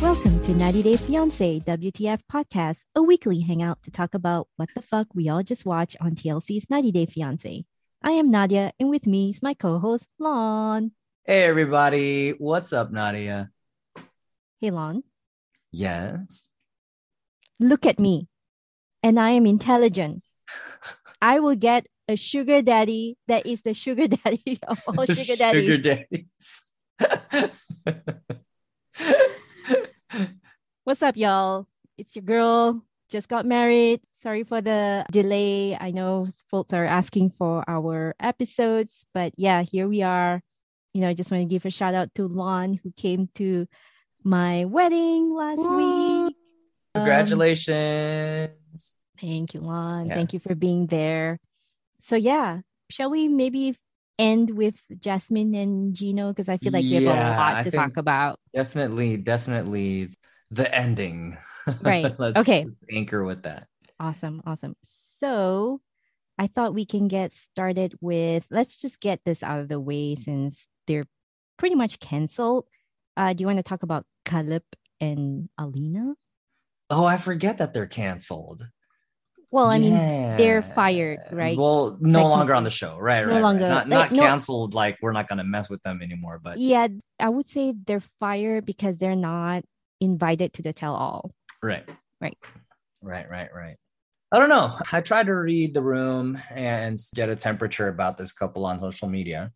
Welcome to 90 Day Fiance WTF podcast, a weekly hangout to talk about what the fuck we all just watched on TLC's 90 Day Fiance. I am Nadia, and with me is my co-host Lon. Hey everybody, what's up, Nadia? Hey Lon, Yes. Look at me, and I am intelligent. I will get a sugar daddy that is the sugar daddy of all sugar daddies. Sugar daddies. What's up, y'all? It's your girl. Just got married. Sorry for the delay. I know folks are asking for our episodes, but yeah, here we are. You know, I just want to give a shout out to Lon who came to my wedding last week. Um, Congratulations. thank you, Lon. Yeah. Thank you for being there. So yeah, shall we maybe end with Jasmine and Gino because I feel like we have a lot to talk about. definitely, definitely the ending. Right. let's, Okay. anchor with that. Awesome, awesome. So I thought we can get started with let's just get this out of the way since they're pretty much canceled. Uh, do you want to talk about Caleb and Alina? Oh, I forget that they're canceled. Well, I mean, they're fired, right? Well, no Like- longer on the show, right? No right, longer- right. Not, like, not no- canceled. Like we're not gonna mess with them anymore. But yeah, I would say they're fired because they're not invited to the tell all. Right. Right. Right, right, right. I don't know. I tried to read the room and get a temperature about this couple on social media.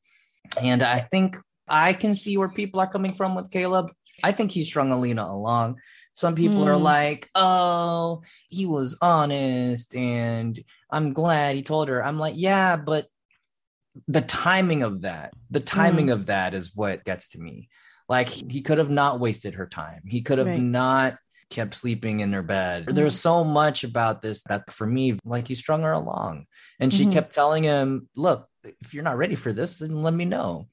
And I think I can see where people are coming from with Caleb. I think he strung Alina along. Some people are Hmm. like, oh, he was honest and I'm glad he told her. I'm like, yeah, but the timing of that, the timing of that is what gets to me. Like he could have not wasted her time. He could have Right. not kept sleeping in her bed. There's so much about this that for me, like he strung her along. And she Mhm. kept telling him, look, if you're not ready for this, then let me know.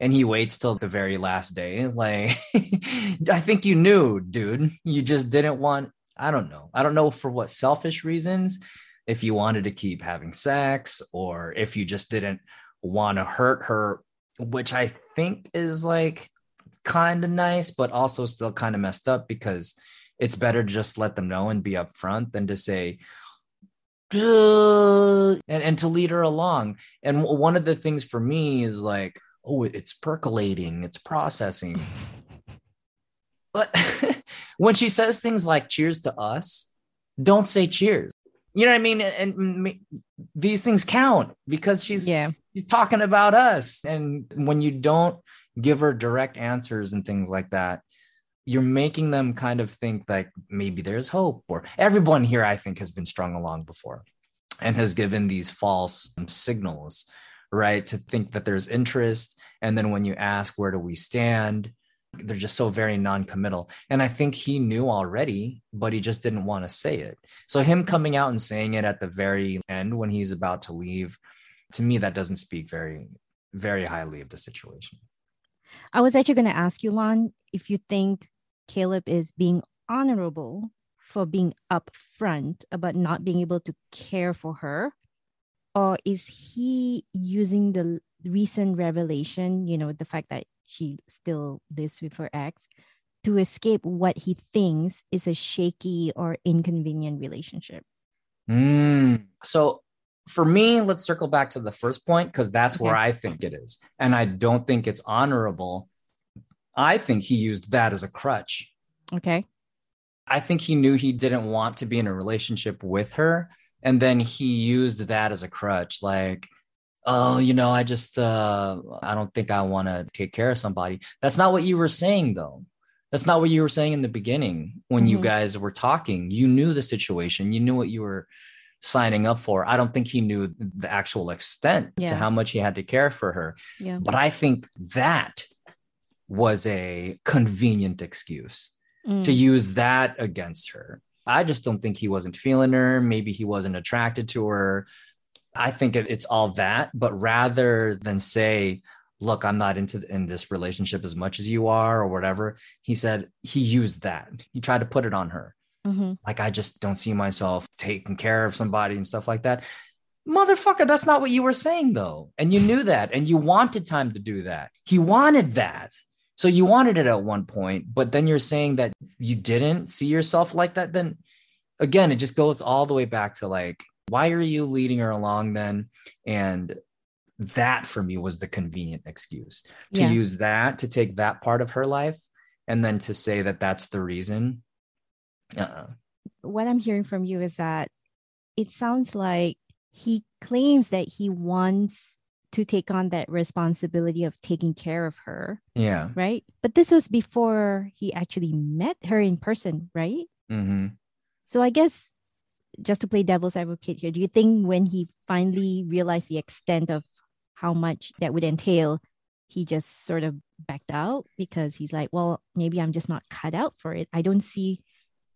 And he waits till the very last day. Like, I think you knew, dude. You just didn't want, I don't know. I don't know for what selfish reasons, if you wanted to keep having sex or if you just didn't want to hurt her, which I think is like kind of nice, but also still kind of messed up because it's better to just let them know and be upfront than to say, and, and to lead her along. And one of the things for me is like, oh, it's percolating, it's processing. But when she says things like cheers to us, don't say cheers. You know what I mean? And, and these things count because she's Yeah. she's talking about us. And when you don't give her direct answers and things like that, you're making them kind of think like maybe there's hope. Or everyone here, I think, has been strung along before and has given these false signals, right? To think that there's interest. And then when you ask, where do we stand? They're just so very non committal. And I think he knew already, but he just didn't want to say it. So, him coming out and saying it at the very end when he's about to leave, to me, that doesn't speak very, very highly of the situation. I was actually going to ask you, Lon, if you think Caleb is being honorable for being upfront about not being able to care for her, or is he using the recent revelation, you know, the fact that she still lives with her ex, to escape what he thinks is a shaky or inconvenient relationship? Mm. So for me, let's circle back to the first point because that's where I think it is. And I don't think it's honorable. I think he used that as a crutch. Okay. I think he knew he didn't want to be in a relationship with her. And then he used that as a crutch. Like, oh, you know, I just, uh, I don't think I want to take care of somebody. That's not what you were saying, though. That's not what you were saying in the beginning when you Mhm. guys were talking. You knew the situation, you knew what you were signing up for. I don't think he knew the actual extent to how much he had to care for her. Yeah. But I think that was a convenient excuse Mm. to use that against her. I just don't think he wasn't feeling her. Maybe he wasn't attracted to her. I think it's all that. But rather than say, look, I'm not into in this relationship as much as you are or whatever, he said he used that. He tried to put it on her. Mhm. Like, I just don't see myself taking care of somebody and stuff like that. Motherfucker, that's not what you were saying, though. And you knew that. And you wanted time to do that. He wanted that. So you wanted it at one point, but then you're saying that you didn't see yourself like that. Then again, it just goes all the way back to like, why are you leading her along then? And that for me was the convenient excuse to Yeah. use that to take that part of her life and then to say that that's the reason. Uh-uh. what I'm hearing from you is that it sounds like he claims that he wants to take on that responsibility of taking care of her, Yeah. right? But this was before he actually met her in person, right? hmm So I guess just to play devil's advocate here, do you think when he finally realized the extent of how much that would entail, he just sort of backed out because he's like, well, maybe I'm just not cut out for it. I don't see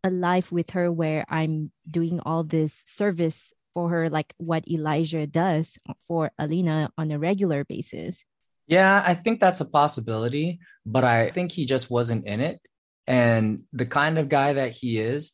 a life with her where I'm doing all this service for her, like what Elijah does for Alina on a regular basis. Yeah, I think that's a possibility, but I think he just wasn't in it. And the kind of guy that he is,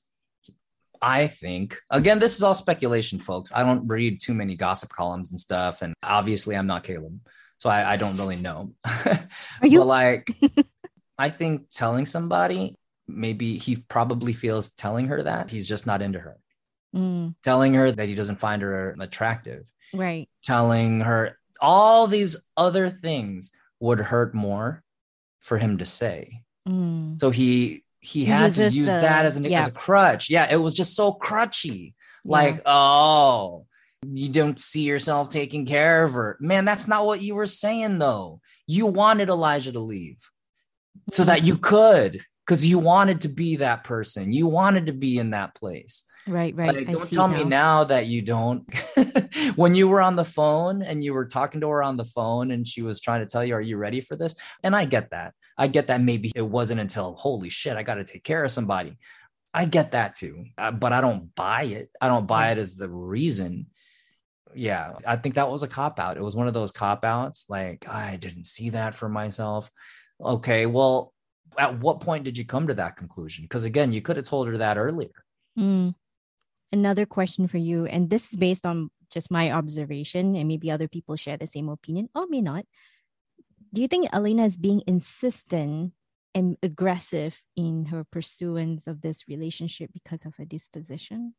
I think, again, this is all speculation, folks. I don't read too many gossip columns and stuff. And obviously, I'm not Caleb. So I, I don't really know. Are you? But like, I think telling somebody, maybe he probably feels telling her that he's just not into her, Mm, telling her that he doesn't find her attractive, right. telling her all these other things would hurt more for him to say. Mm, So he he had to use the- that as an yeah. as a crutch. Yeah, it was just so crutchy. yeah. Like, oh, you don't see yourself taking care of her. Man, that's not what you were saying though. You wanted Elijah to leave so that you could because you wanted to be that person. You wanted to be in that place. Right, right. Like, don't tell me now that you don't. when you were on the phone and you were talking to her on the phone and she was trying to tell you, Are you ready for this? And I get that. I get that maybe it wasn't until, Holy shit, I got to take care of somebody. I get that too. Uh, but I don't buy it. I don't buy it as the reason. Yeah, I think that was a cop out. It was one of those cop outs. Like, I didn't see that for myself. Okay, well, at what point did you come to that conclusion? Because again, you could have told her that earlier. Mm. Another question for you, and this is based on just my observation, and maybe other people share the same opinion, or may not. Do you think Elena is being insistent and aggressive in her pursuance of this relationship because of her disposition?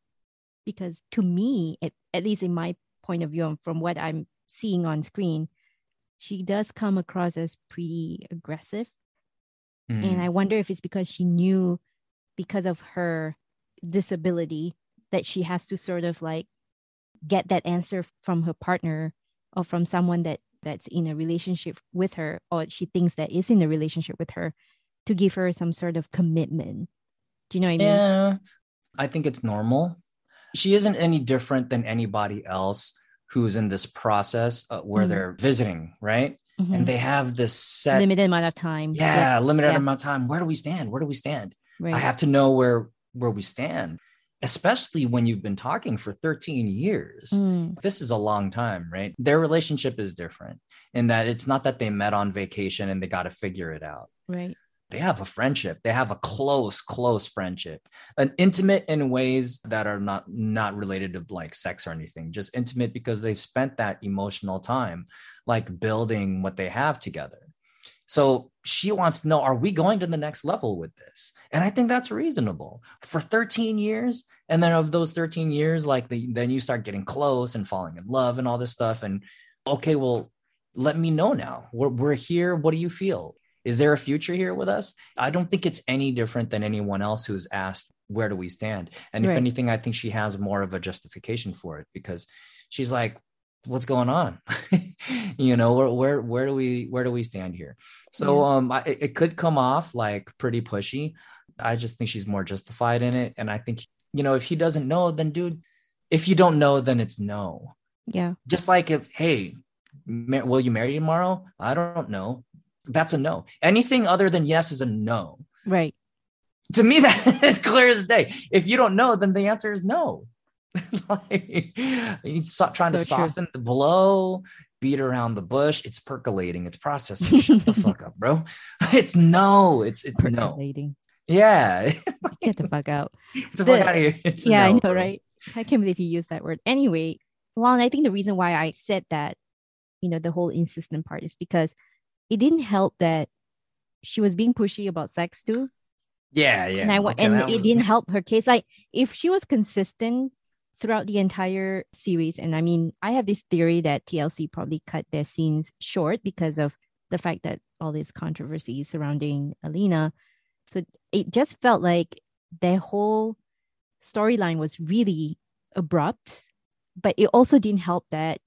Because to me, at, at least in my point of view, and from what I'm seeing on screen, she does come across as pretty aggressive. Mm. And I wonder if it's because she knew because of her disability that she has to sort of like get that answer from her partner or from someone that that's in a relationship with her or she thinks that is in a relationship with her to give her some sort of commitment. Do you know what I mean? Yeah, I think it's normal. She isn't any different than anybody else who's in this process uh, where Mhm. they're visiting, right? Mhm. And they have this set, limited amount of time. yeah, limited yeah. amount of time. Where do we stand? Where do we stand? right. I have to know where where we stand, especially when you've been talking for 13 years. Mm, This is a long time, right? Their relationship is different in that it's not that they met on vacation and they got to figure it out right. they have a friendship they have a close close friendship an intimate in ways that are not not related to like sex or anything just intimate because they've spent that emotional time like building what they have together so she wants to know are we going to the next level with this? And i think that's reasonable. For 13 years and then of those 13 years like the, then you start getting close and falling in love and all this stuff and okay well let me know now. We're, we're here. What do you feel? Is there a future here with us? I don't think it's any different than anyone else who's asked, where do we stand? And if anything, I think she has more of a justification for it because she's like, what's going on? You know where, where where do we where do we stand here? So yeah. um I, it could come off like pretty pushy. I just think she's more justified in it and i think you know if he doesn't know then dude if you don't know then it's no. Yeah. Just like if hey ma- will you marry tomorrow? I don't know. That's a no. Anything other than yes is a no. Right. To me that is clear as day. If you don't know then the answer is no like he's trying so to soften true. the blow, beat around the bush. It's percolating. It's processing. Shut the fuck up, bro. It's no. It's it's percolating. No. Yeah. Get the fuck out. Get the, the fuck out of here. It's yeah, no, I know, bro. right? I can't believe you used that word. Anyway, Lon, I think the reason why I said that, you know, the whole insistent part is because it didn't help that she was being pushy about sex too. Yeah, yeah. And I okay, and it didn't help her case. Like if she was consistent throughout the entire series. And I mean, I have this theory that TLC probably cut their scenes short because of the fact that all these controversies surrounding Alina. So it just felt like their whole storyline was really abrupt, but it also didn't help that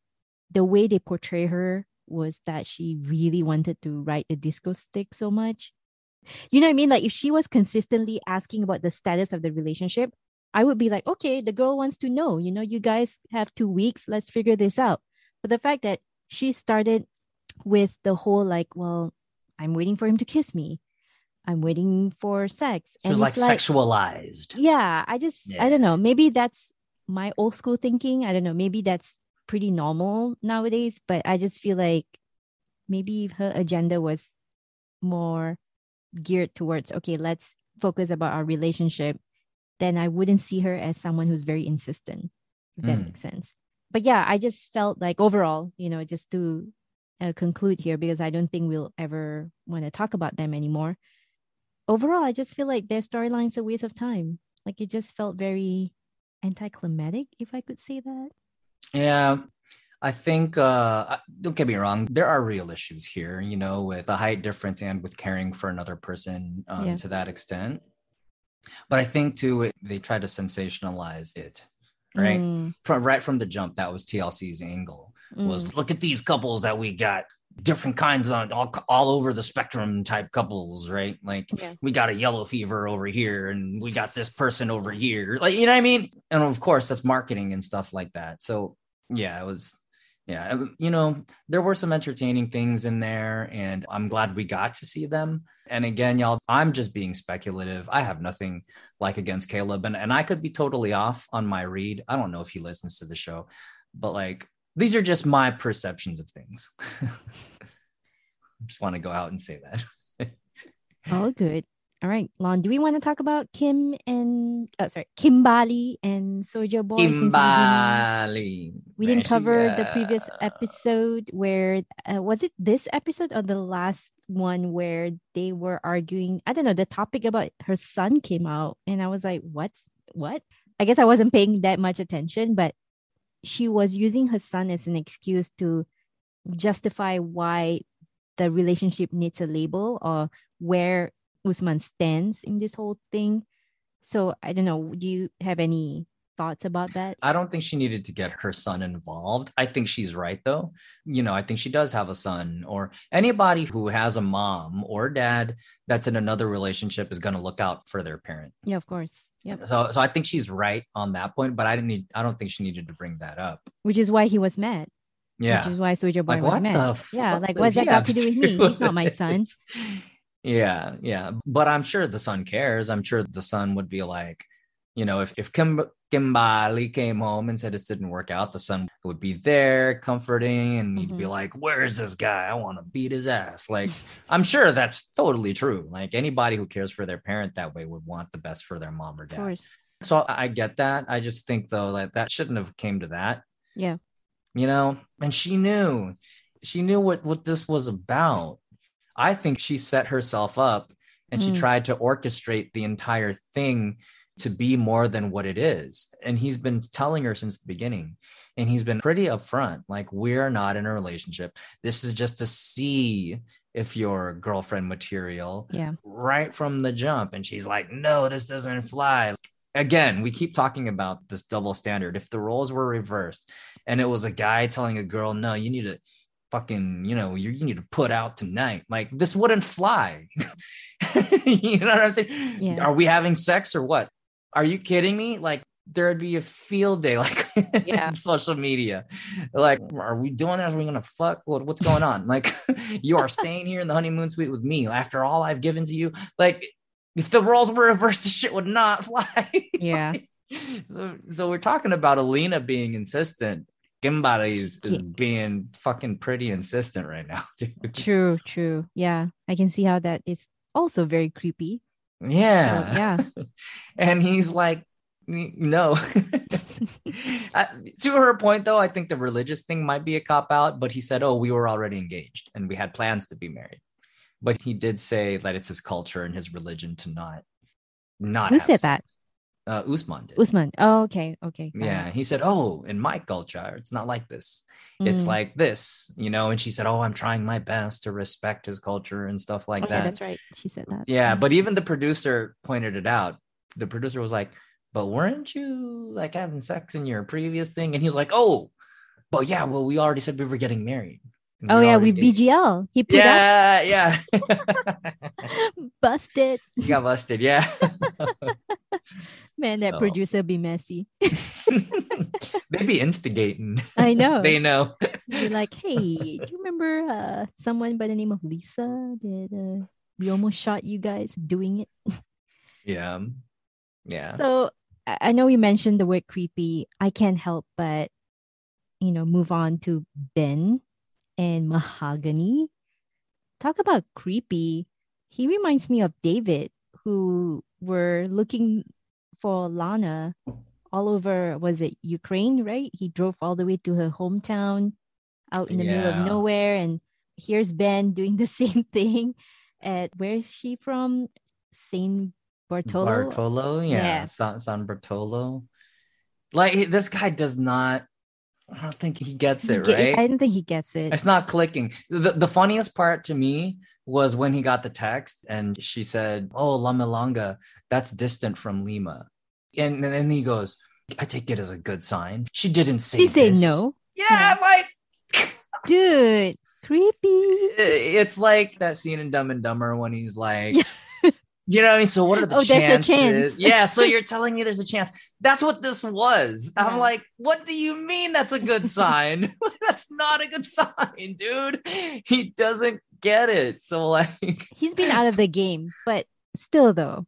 the way they portray her was that she really wanted to ride a disco stick so much. You know what I mean? Like if she was consistently asking about the status of the relationship, I would be like, okay, the girl wants to know, you know, you guys have two weeks, let's figure this out. But the fact that she started with the whole like, well, I'm waiting for him to kiss me. I'm waiting for sex. She was like, like, sexualized. Yeah. I just, yeah. I don't know. Maybe that's my old school thinking. I don't know. Maybe that's pretty normal nowadays, but I just feel like maybe her agenda was more geared towards, okay, let's focus about our relationship then I wouldn't see her as someone who's very insistent, if that mm. makes sense. But yeah, I just felt like overall, you know, just to uh, conclude here, because I don't think we'll ever want to talk about them anymore. Overall, I just feel like their storyline's a waste of time. Like it just felt very anticlimactic, if I could say that. Yeah, I think uh, don't get me wrong, there are real issues here, you know, with the height difference and with caring for another person um, yeah. to that extent. But I think too, it, they tried to sensationalize it, right? Mm. From right from the jump, that was TLC's angle. Mm. Was look at these couples that we got different kinds of all, all over the spectrum type couples, right? Like yeah. we got a yellow fever over here and we got this person over here. Like, you know what I mean? And of course, that's marketing and stuff like that. So yeah, it was yeah um, you know there were some entertaining things in there and i'm glad we got to see them. And again y'all i'm just being speculative. I have nothing like against caleb and, and i could be totally off on my read. I don't know if he listens to the show but like these are just my perceptions of things. I just want to go out and say that. All good all right, Lon, do we want to talk about Kim and oh sorry, Kimberly and Soulja Boy? Kimberly. We didn't cover the previous episode where uh, was it this episode or the last one where they were arguing? I don't know. The topic about her son came out, and I was like, "What? What?" I guess I wasn't paying that much attention, but she was using her son as an excuse to justify why the relationship needs a label or where Usman stands in this whole thing. So I don't know. Do you have any thoughts about that? I don't think she needed to get her son involved. I think she's right though. You know, I think she does have a son or anybody who has a mom or dad that's in another relationship is going to look out for their parent. Yeah, of course. Yeah. So so I think she's right on that point, but I didn't need I don't think she needed to bring that up. Which is why he was mad. Yeah. Which is why Sojaboy like, was mad. Yeah, like what's that got to do with me? He's not my son. Yeah, yeah. But I'm sure the son cares. I'm sure the son would be like, you know, if, if Kim, Kimberly came home and said this didn't work out, the son would be there comforting and he'd mm-hmm. be like, Where's this guy? I want to beat his ass. Like, I'm sure that's totally true. Like, anybody who cares for their parent that way would want the best for their mom or dad. So I get that. I just think, though, that that shouldn't have came to that. Yeah. You know, and she knew, she knew what, what this was about I think she set herself up and mm. she tried to orchestrate the entire thing to be more than what it is. And he's been telling her since the beginning. And he's been pretty upfront like, we're not in a relationship. This is just to see if you're girlfriend material yeah right from the jump and she's like no this doesn't fly again, we keep talking about this double standard. If the roles were reversed and it was a guy telling a girl, no, you need to fucking, you know, you, you need to put out tonight, like this wouldn't fly. you know what I'm saying? Yeah. Are we having sex or what? Are you kidding me? Like, there'd be a field day like Yeah. social media. Like, are we doing that? Are we gonna fuck? What, what's going on? Like, you are staying here in the honeymoon suite with me after all I've given to you. Like, if the roles were reversed, the shit would not fly. Yeah. so, so we're talking about Alina being insistent. Kimberly is, is being fucking pretty insistent right now, dude. True, true. Yeah. I can see how that is also very creepy. So, Yeah. yeah. and he's like, no. To her point, though, I think the religious thing might be a cop out, but he said, oh, we were already engaged and we had plans to be married. But he did say that it's his culture and his religion to not, not. Who said that? Uh, Usman did. Usman. Oh, okay. Okay. Yeah, it. he said, "Oh, in my culture, it's not like this. It's Mm. like this, you know." And she said, "Oh, I'm trying my best to respect his culture and stuff like Oh, yeah, that." that's right. She said that. Yeah, but even the producer pointed it out. The producer was like, "But weren't you like having sex in your previous thing?" And he was like, "Oh, but yeah, well, we already said we were getting married." Oh yeah, with. BGL. He put Yeah, yeah. busted. you got busted. Yeah. Man, that So. producer be messy. they be instigating. I know. they know. Be like, hey, do you remember uh, someone by the name of Lisa that uh, we almost shot you guys doing it? Yeah. Yeah. So I I know you mentioned the word creepy. I can't help but, you know, move on to Ben and Mahogany. Talk about creepy. He reminds me of David, who were looking for Lana all over, was it Ukraine, right? He drove all the way to her hometown out in the middle of nowhere. And here's Ben doing the same thing at where is she from? Saint Bartolo. Bartolo, yeah, Yeah. San, San Bartolo. Like this guy does not. I don't think he gets He it get- right. I don't think he gets it. It's not clicking. The, the funniest part to me was when he got the text and she said, "Oh, La Milonga, that's distant from Lima," and, and then he goes, "I take it as a good sign." She didn't say. He said no. Yeah, like Dude, creepy. it's like that scene in Dumb and Dumber when he's like, you know what I mean? So what are the Oh, there's a chances? chance. yeah. So you're telling me there's a chance. That's what this was. I'm like, what do you mean that's a good sign? that's not a good sign, dude. He doesn't get it. So like, He's been out of the game, but still, though,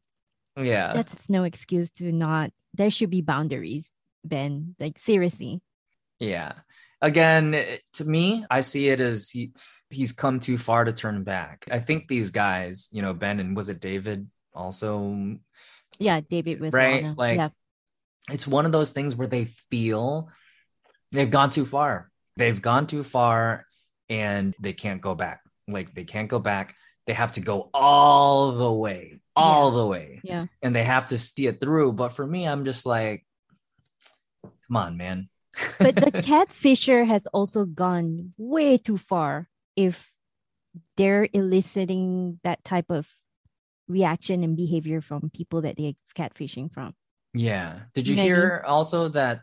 yeah. that's no excuse to not. There should be boundaries, Ben. Like, seriously. Yeah. Again, eh, to me, I see it as he he's come too far to turn back. I think these guys, you know, Ben and was it David also Yeah, David with Right, Lana. like- yeah. It's one of those things where they feel they've gone too far. They've gone too far and they can't go back. Like they can't go back. They have to go all the way, all the way, Yeah. and they have to see it through. But for me, I'm just like, come on, man. But the catfisher has also gone way too far if they're eliciting that type of reaction and behavior from people that they're catfishing from. Yeah. Did you You know what I hear also that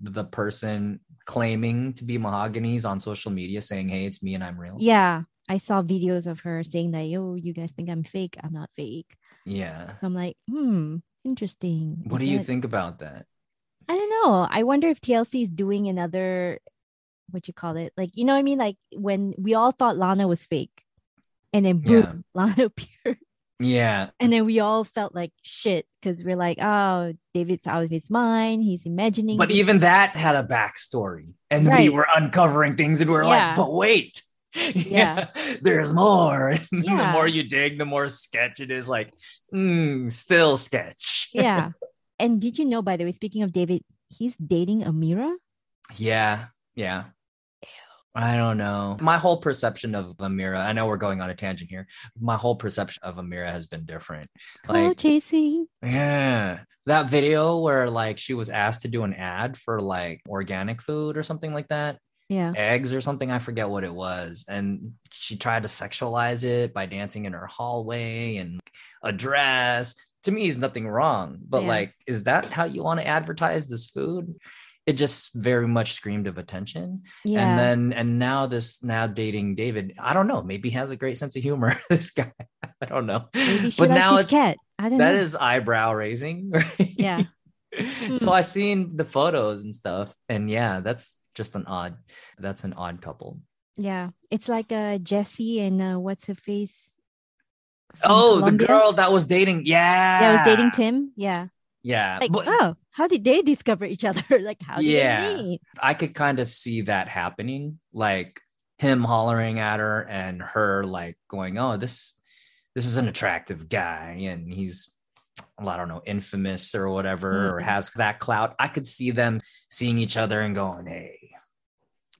the person claiming to be Mahogany's on social media saying, Hey, it's me and I'm real? Yeah. I saw videos of her saying that, yo, you guys think I'm fake. I'm not fake. Yeah. I'm like, hmm, interesting. What Is do you that- think about that? I don't know. I wonder if TLC is doing another, what you call it? Like, you know what I mean? Like when we all thought Lana was fake and then boom, Yeah. Lana appeared. Yeah. And then we all felt like shit because we're like, oh, David's out of his mind. He's imagining. But this." even that had a backstory. And we were uncovering things and we were Yeah. like, but wait. Yeah. there's more. And the more you dig, the more sketch it is like, mm, still sketch. yeah. And did you know, by the way, speaking of David, he's dating Amira? Yeah, yeah. I don't know. My whole perception of Amira, I know we're going on a tangent here. My whole perception of Amira has been different. Cloud Like, chasing. yeah, that video where like she was asked to do an ad for like organic food or something like that, Yeah. eggs or something. I forget what it was. And she tried to sexualize it by dancing in her hallway and a dress. to me is nothing wrong. But Yeah. like, is that how you want to advertise this food? It just very much screamed of attention. Yeah. And then and now this now dating David, I don't know, maybe he has a great sense of humor. this guy. I don't know. maybe she but likes now his it's cat. I don't that know. is eyebrow raising, right? Yeah. so I seen the photos and stuff, and yeah, that's just an odd. That's an odd couple. yeah. It's like uh Jesse and uh, what's her face? Oh, Colombia. the girl that was dating. Yeah, that was dating Tim. Yeah. Yeah, Like, but oh, how did they discover each other? like, how did Yeah. they meet? I could kind of see that happening, like him hollering at her and her like going, "Oh, this this is an attractive guy," and he's well, I don't know, infamous or whatever, or Mhm. has that clout. I could see them seeing each other and going, "Hey,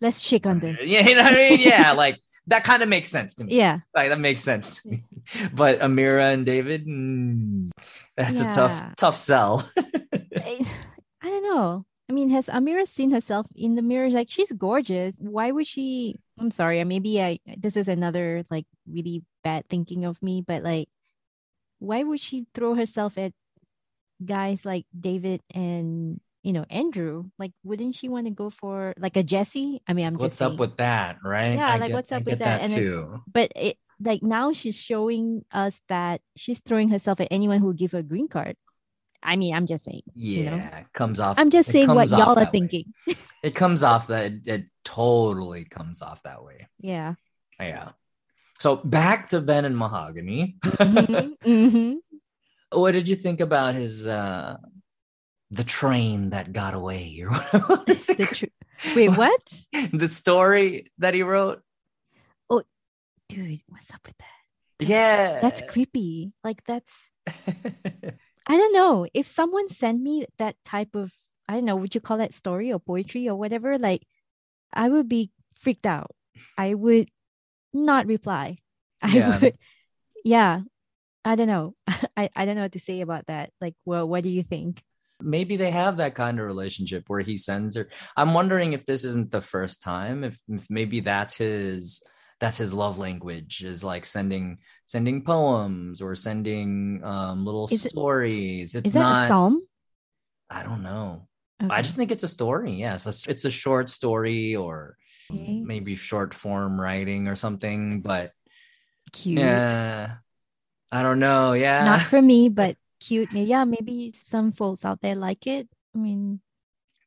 Let's check on this. yeah, you know what I mean? Yeah, like that kind of makes sense to me. Yeah. Like that makes sense to me. But Amira and David, mm, that's a tough, tough sell. I, I don't know. I mean, has Amira seen herself in the mirror? Like, she's gorgeous. Why would she? I'm sorry. uh, Maybe I. This is another like really bad thinking of me, but like, why would she throw herself at guys like David and you know Andrew? Like, wouldn't she want to go for like a Jesse? I mean, I'm what's up saying. with that, right? Yeah, I like, get- what's I up with get that? And too. but it like now she's showing us that she's throwing herself at anyone who give her a green card. I mean, I'm just saying. Yeah, you know? it comes off. I'm just saying what y'all are thinking. It comes off that it totally comes off that way. Yeah. Yeah. So back to Ben and Mahogany. Mhm, mhm. what did you think about his uh the train that got away or what is it The tr- Wait, what? the story that he wrote? Oh, dude, what's up with that? Yeah. That's creepy. Like that's I don't know. If someone sent me that type of I don't know, would you call that story or poetry or whatever? Like I would be freaked out. I would not reply. I Yeah. would yeah. I don't know. I, I don't know what to say about that. Like, well, what do you think? maybe they have that kind of relationship where he sends her i'm wondering if this isn't the first time if, if maybe that's his that's his love language is like sending sending poems or sending um little Is it- stories it's Is that not a psalm? i don't know i just think it's a story yes it's, it's a short story or Okay. maybe short form writing or something but cute. yeah i don't know yeah Not for me, but cute. Maybe yeah, maybe some folks out there like it. I mean,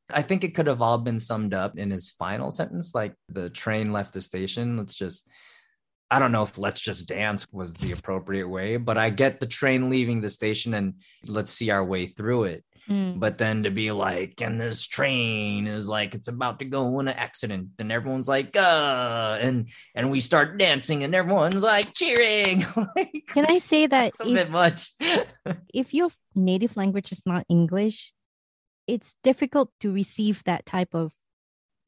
I think it could have all been summed up in his final sentence, like the train left the station. Let's just, I don't know if let's just dance was the appropriate way, but I get the train leaving the station and let's see our way through it. mm, But then to be like, and this train is like, it's about to go in an accident, and everyone's like, uh, and and we start dancing, and everyone's like cheering. Like, can I say that that's a bit much? if your native language is not English, it's difficult to receive that type of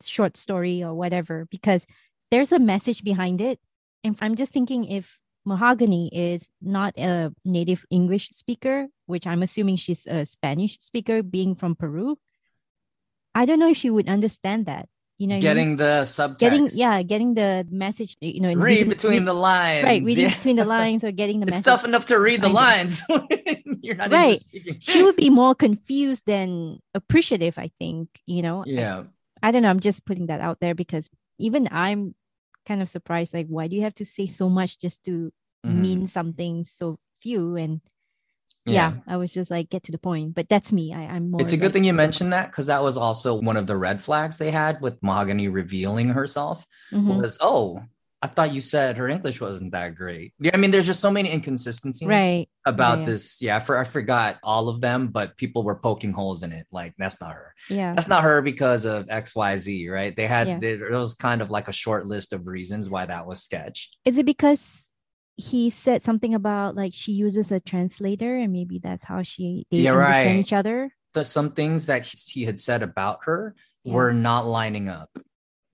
short story or whatever because there's a message behind it. And I'm just thinking if Mahogany is not a native English speaker, which I'm assuming she's a Spanish speaker, being from Peru, I don't know if she would understand that. You know, I getting the subtext, getting yeah, getting the message. You know, read reading- between read- the lines, right, reading yeah. between the lines or getting the it's message. tough enough to read the I lines. You're not Right. She would be more confused than appreciative, I think. You know, Yeah. I don't know. I'm just putting that out there because even I'm kind of surprised. Like, why do you have to say so much just to Mhm. mean something so few? And yeah. I was just like, get to the point. But that's me. I, I'm more. It's a good like- thing you mentioned that because that was also one of the red flags they had with Mahogany revealing herself Mhm. was, oh, I thought you said her English wasn't that great. Yeah, I mean, there's just so many inconsistencies Right. about yeah. this. Yeah, I, for, I forgot all of them, but people were poking holes in it. Like, that's not her. Yeah. That's not her because of XYZ, right? They had, Yeah. there was kind of like a short list of reasons why that was sketch Is it because he said something about like she uses a translator and maybe that's how she they Yeah, understand right. each other? The, some things that he had said about her Yeah. were not lining up.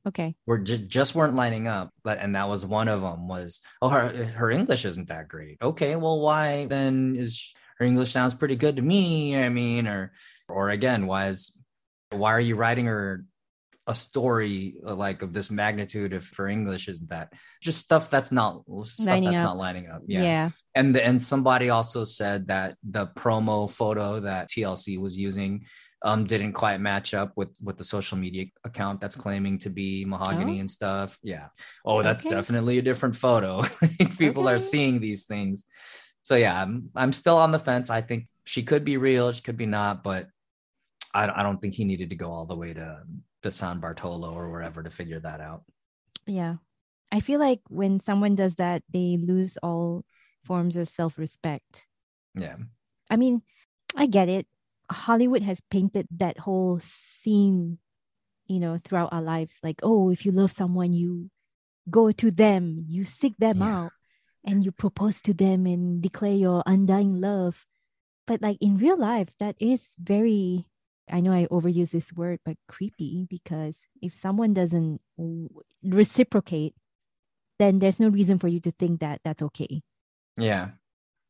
Okay. were ju- just weren't lining up but and that was one of them was oh her her english isn't that great okay well why then is her english sounds pretty good to me i mean or or again why is why are you writing her a story uh, like of this magnitude if for English isn't that just stuff that's not stuff Lining that's up. not lining up. Yeah. yeah. And the, and somebody also said that the promo photo that TLC was using um didn't quite match up with with the social media account that's claiming to be mahogany Oh. and stuff. Yeah. Oh, that's Okay. definitely a different photo. People are seeing these things. So yeah, I'm I'm still on the fence. I think she could be real, she could be not, but I, I don't think he needed to go all the way to to San Bartolo or wherever to figure that out. Yeah. I feel like when someone does that, they lose all forms of self respect. Yeah. I mean, I get it. Hollywood has painted that whole scene, you know, throughout our lives. Like, oh, if you love someone, you go to them, you seek them Yeah. out, and you propose to them and declare your undying love. But like in real life, that is very, I know I overuse this word, but creepy because if someone doesn't reciprocate, then there's no reason for you to think that that's okay. Yeah.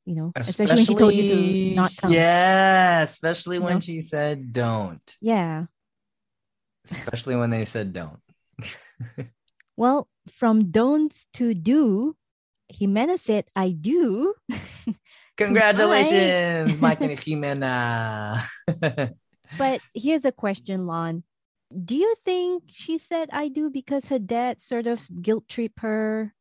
You know, especially, when she told you to not come. Yeah, especially You when know? she said don't. yeah. Especially when they said don't. Well, from don'ts to do, Ximena said, I do. Congratulations, Mike and Ximena. But here's the question, Lon. Do you think she said I do because her dad sort of guilt trip her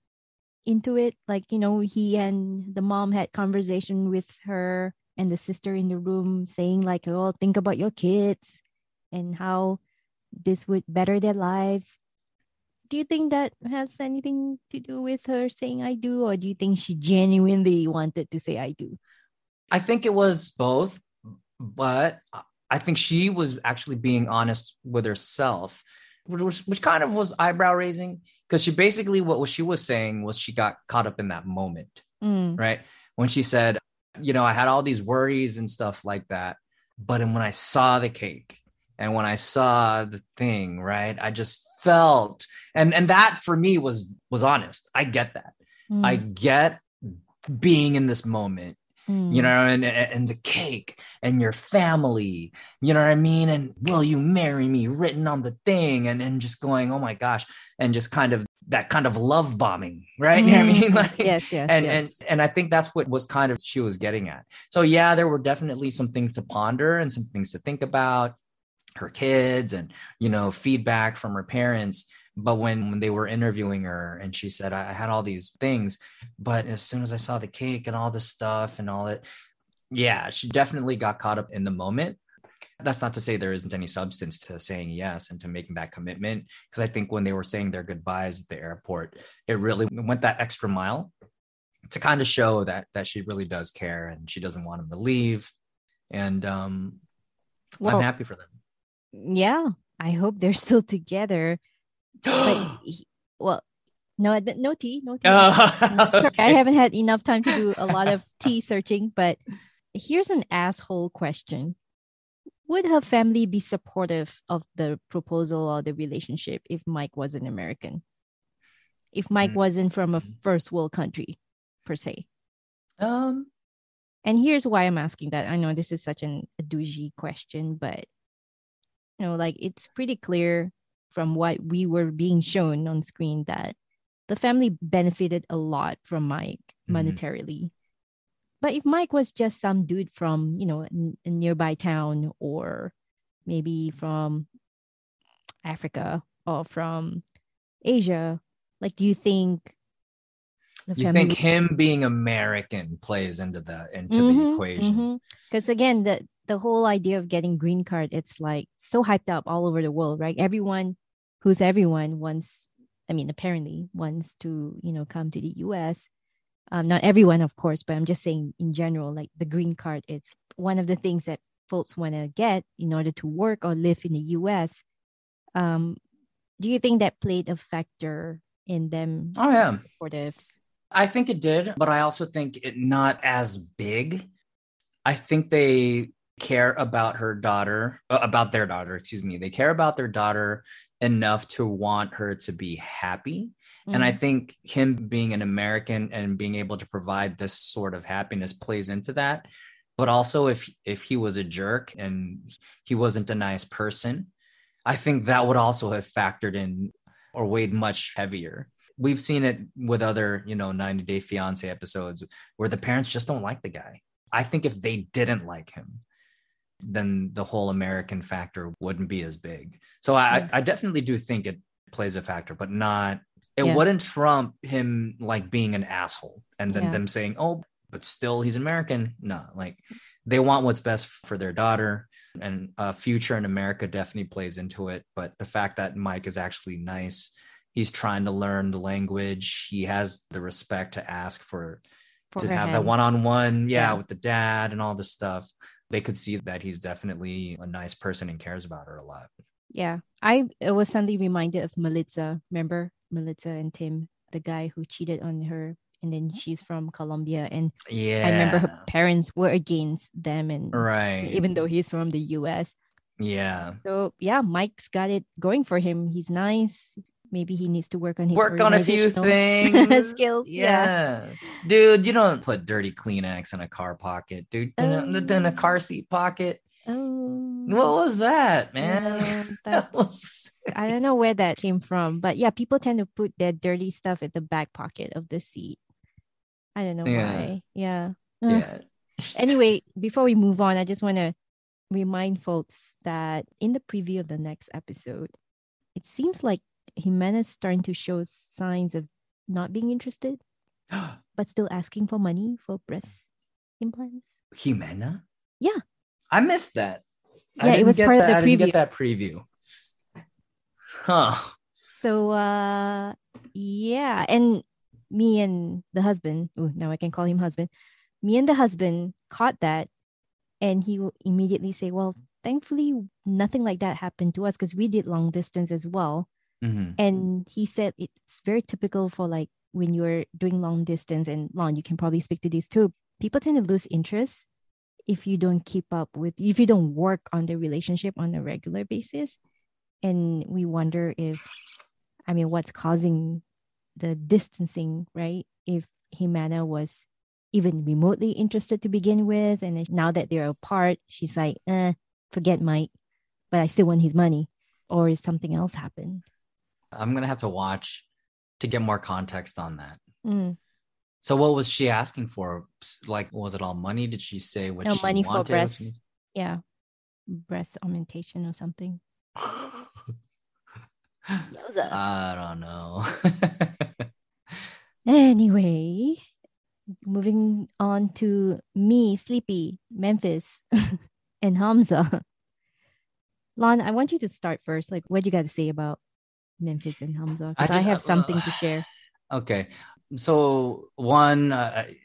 into it? Like, you know, he and the mom had conversation with her and the sister in the room saying, like, oh, think about your kids and how this would better their lives. Do you think that has anything to do with her saying I do, or do you think she genuinely wanted to say I do? I think it was both, but I think she was actually being honest with herself, which, which kind of was eyebrow raising because she basically what she was saying was she got caught up in that moment, Mm, right? When she said, you know, I had all these worries and stuff like that, but then when I saw the cake and when I saw the thing, right, I just felt and and that for me was was honest. I get that. I mm, get being in this moment mm. you know, and and the cake and your family, you know what I mean? And will you marry me written on the thing and and just going, oh my gosh, and just kind of that kind of love bombing, right? You know what I mean? Mm, Like yes, yes, and yes. and and I think that's what was kind of she was getting at. So yeah, there were definitely some things to ponder and some things to think about her kids and you know feedback from her parents but when when they were interviewing her and she said i, I had all these things but as soon as i saw the cake and all this stuff and all that yeah she definitely got caught up in the moment. That's not to say there isn't any substance to saying yes and to making that commitment because i think when they were saying their goodbyes at the airport it really went that extra mile to kind of show that that she really does care and she doesn't want him to leave. And um Well, i'm happy for them. Yeah, I hope they're still together. But he- well, no, no tea, no tea. Oh, Sorry, I haven't had enough time to do a lot of tea searching, but here's an asshole question. Would her family be supportive of the proposal or the relationship if Mike wasn't American? If Mike Mm. wasn't from a first world country, per se. um And here's why I'm asking that. I know this is such an a douchey question, but you know, like it's pretty clear from what we were being shown on screen that the family benefited a lot from Mike Mhm. monetarily. But if Mike was just some dude from, you know, a nearby town or maybe from Africa or from Asia, like you think you think him being american plays into the into the equation Because again, the the whole idea of getting green card, it's like so hyped up all over the world, right? Everyone who's everyone wants, I mean, apparently wants to, you know, come to the US. Um, not everyone, of course, but I'm just saying in general, like the green card, it's one of the things that folks want to get in order to work or live in the US. Um, do you think that played a factor in them oh yeah supportive? I think it did, but I also think it not as big. I think they care about her daughter, uh, about their daughter, excuse me. They care about their daughter enough to want her to be happy. And I Mm, think him being an American and being able to provide this sort of happiness plays into that. But also if if he was a jerk and he wasn't a nice person, I think that would also have factored in or weighed much heavier. We've seen it with other, you know, 90 Day Fiance episodes where the parents just don't like the guy. I think if they didn't like him, then the whole American factor wouldn't be as big. So I, Yeah. I definitely do think it plays a factor, but not it Yeah. wouldn't trump him like being an asshole and then Yeah. them saying, Oh, but still he's American. No, like they want what's best for their daughter and a future in America definitely plays into it. But the fact that Mike is actually nice, he's trying to learn the language, he has the respect to ask for For to have that one-on-one yeah, Yeah. with the dad and all this stuff they could see that he's definitely a nice person and cares about her a lot Yeah. I was suddenly reminded of Melyza. Remember Melyza and Tim, the guy who cheated on her and then she's from Colombia and yeah I remember her parents were against them and right even though he's from the US. yeah So yeah, Mike's got it going for him. He's nice. Maybe he needs to work on his work on a few things skills. Yeah. yeah. dude you don't put dirty kleenex in a car pocket dude in, a, in a Oh. car seat pocket Oh. what was that man Yeah, that that- was I don't know where that came from, but yeah, people tend to put their dirty stuff at the back pocket of the seat. I don't know Yeah. why. Yeah. Yeah Anyway, before we move on, I just want to remind folks that in the preview of the next episode, it seems like Ximena's starting to show signs of not being interested, but still asking for money for breast implants. Ximena? Yeah. I missed that. Yeah, it was part of that- the I didn't preview. get that preview. Huh. So uh yeah, and me and the husband, ooh, now I can call him husband. Me and the husband caught that and he will immediately say, Well, thankfully nothing like that happened to us because we did long distance as well. Mhm. And he said it's very typical for like when you're doing long distance and long, you can probably speak to these too. People tend to lose interest if you don't keep up with if you don't work on the relationship on a regular basis. And we wonder if I mean what's causing the distancing, right? If Ximena was even remotely interested to begin with, and now that they're apart, she's like, eh, forget Mike, but I still want his money. Or if something else happened. I'm gonna have to watch to get more context on that. Mm. So what was she asking for? Like, was it all money? Did she say what No, she money for wanted? What breast. she- yeah breast augmentation or something I don't know. anyway moving on to me sleepy memphis and hamza lon i want you to start first like what you got to say about memphis and hamza I, just- have something to uh, share okay. So one, uh, I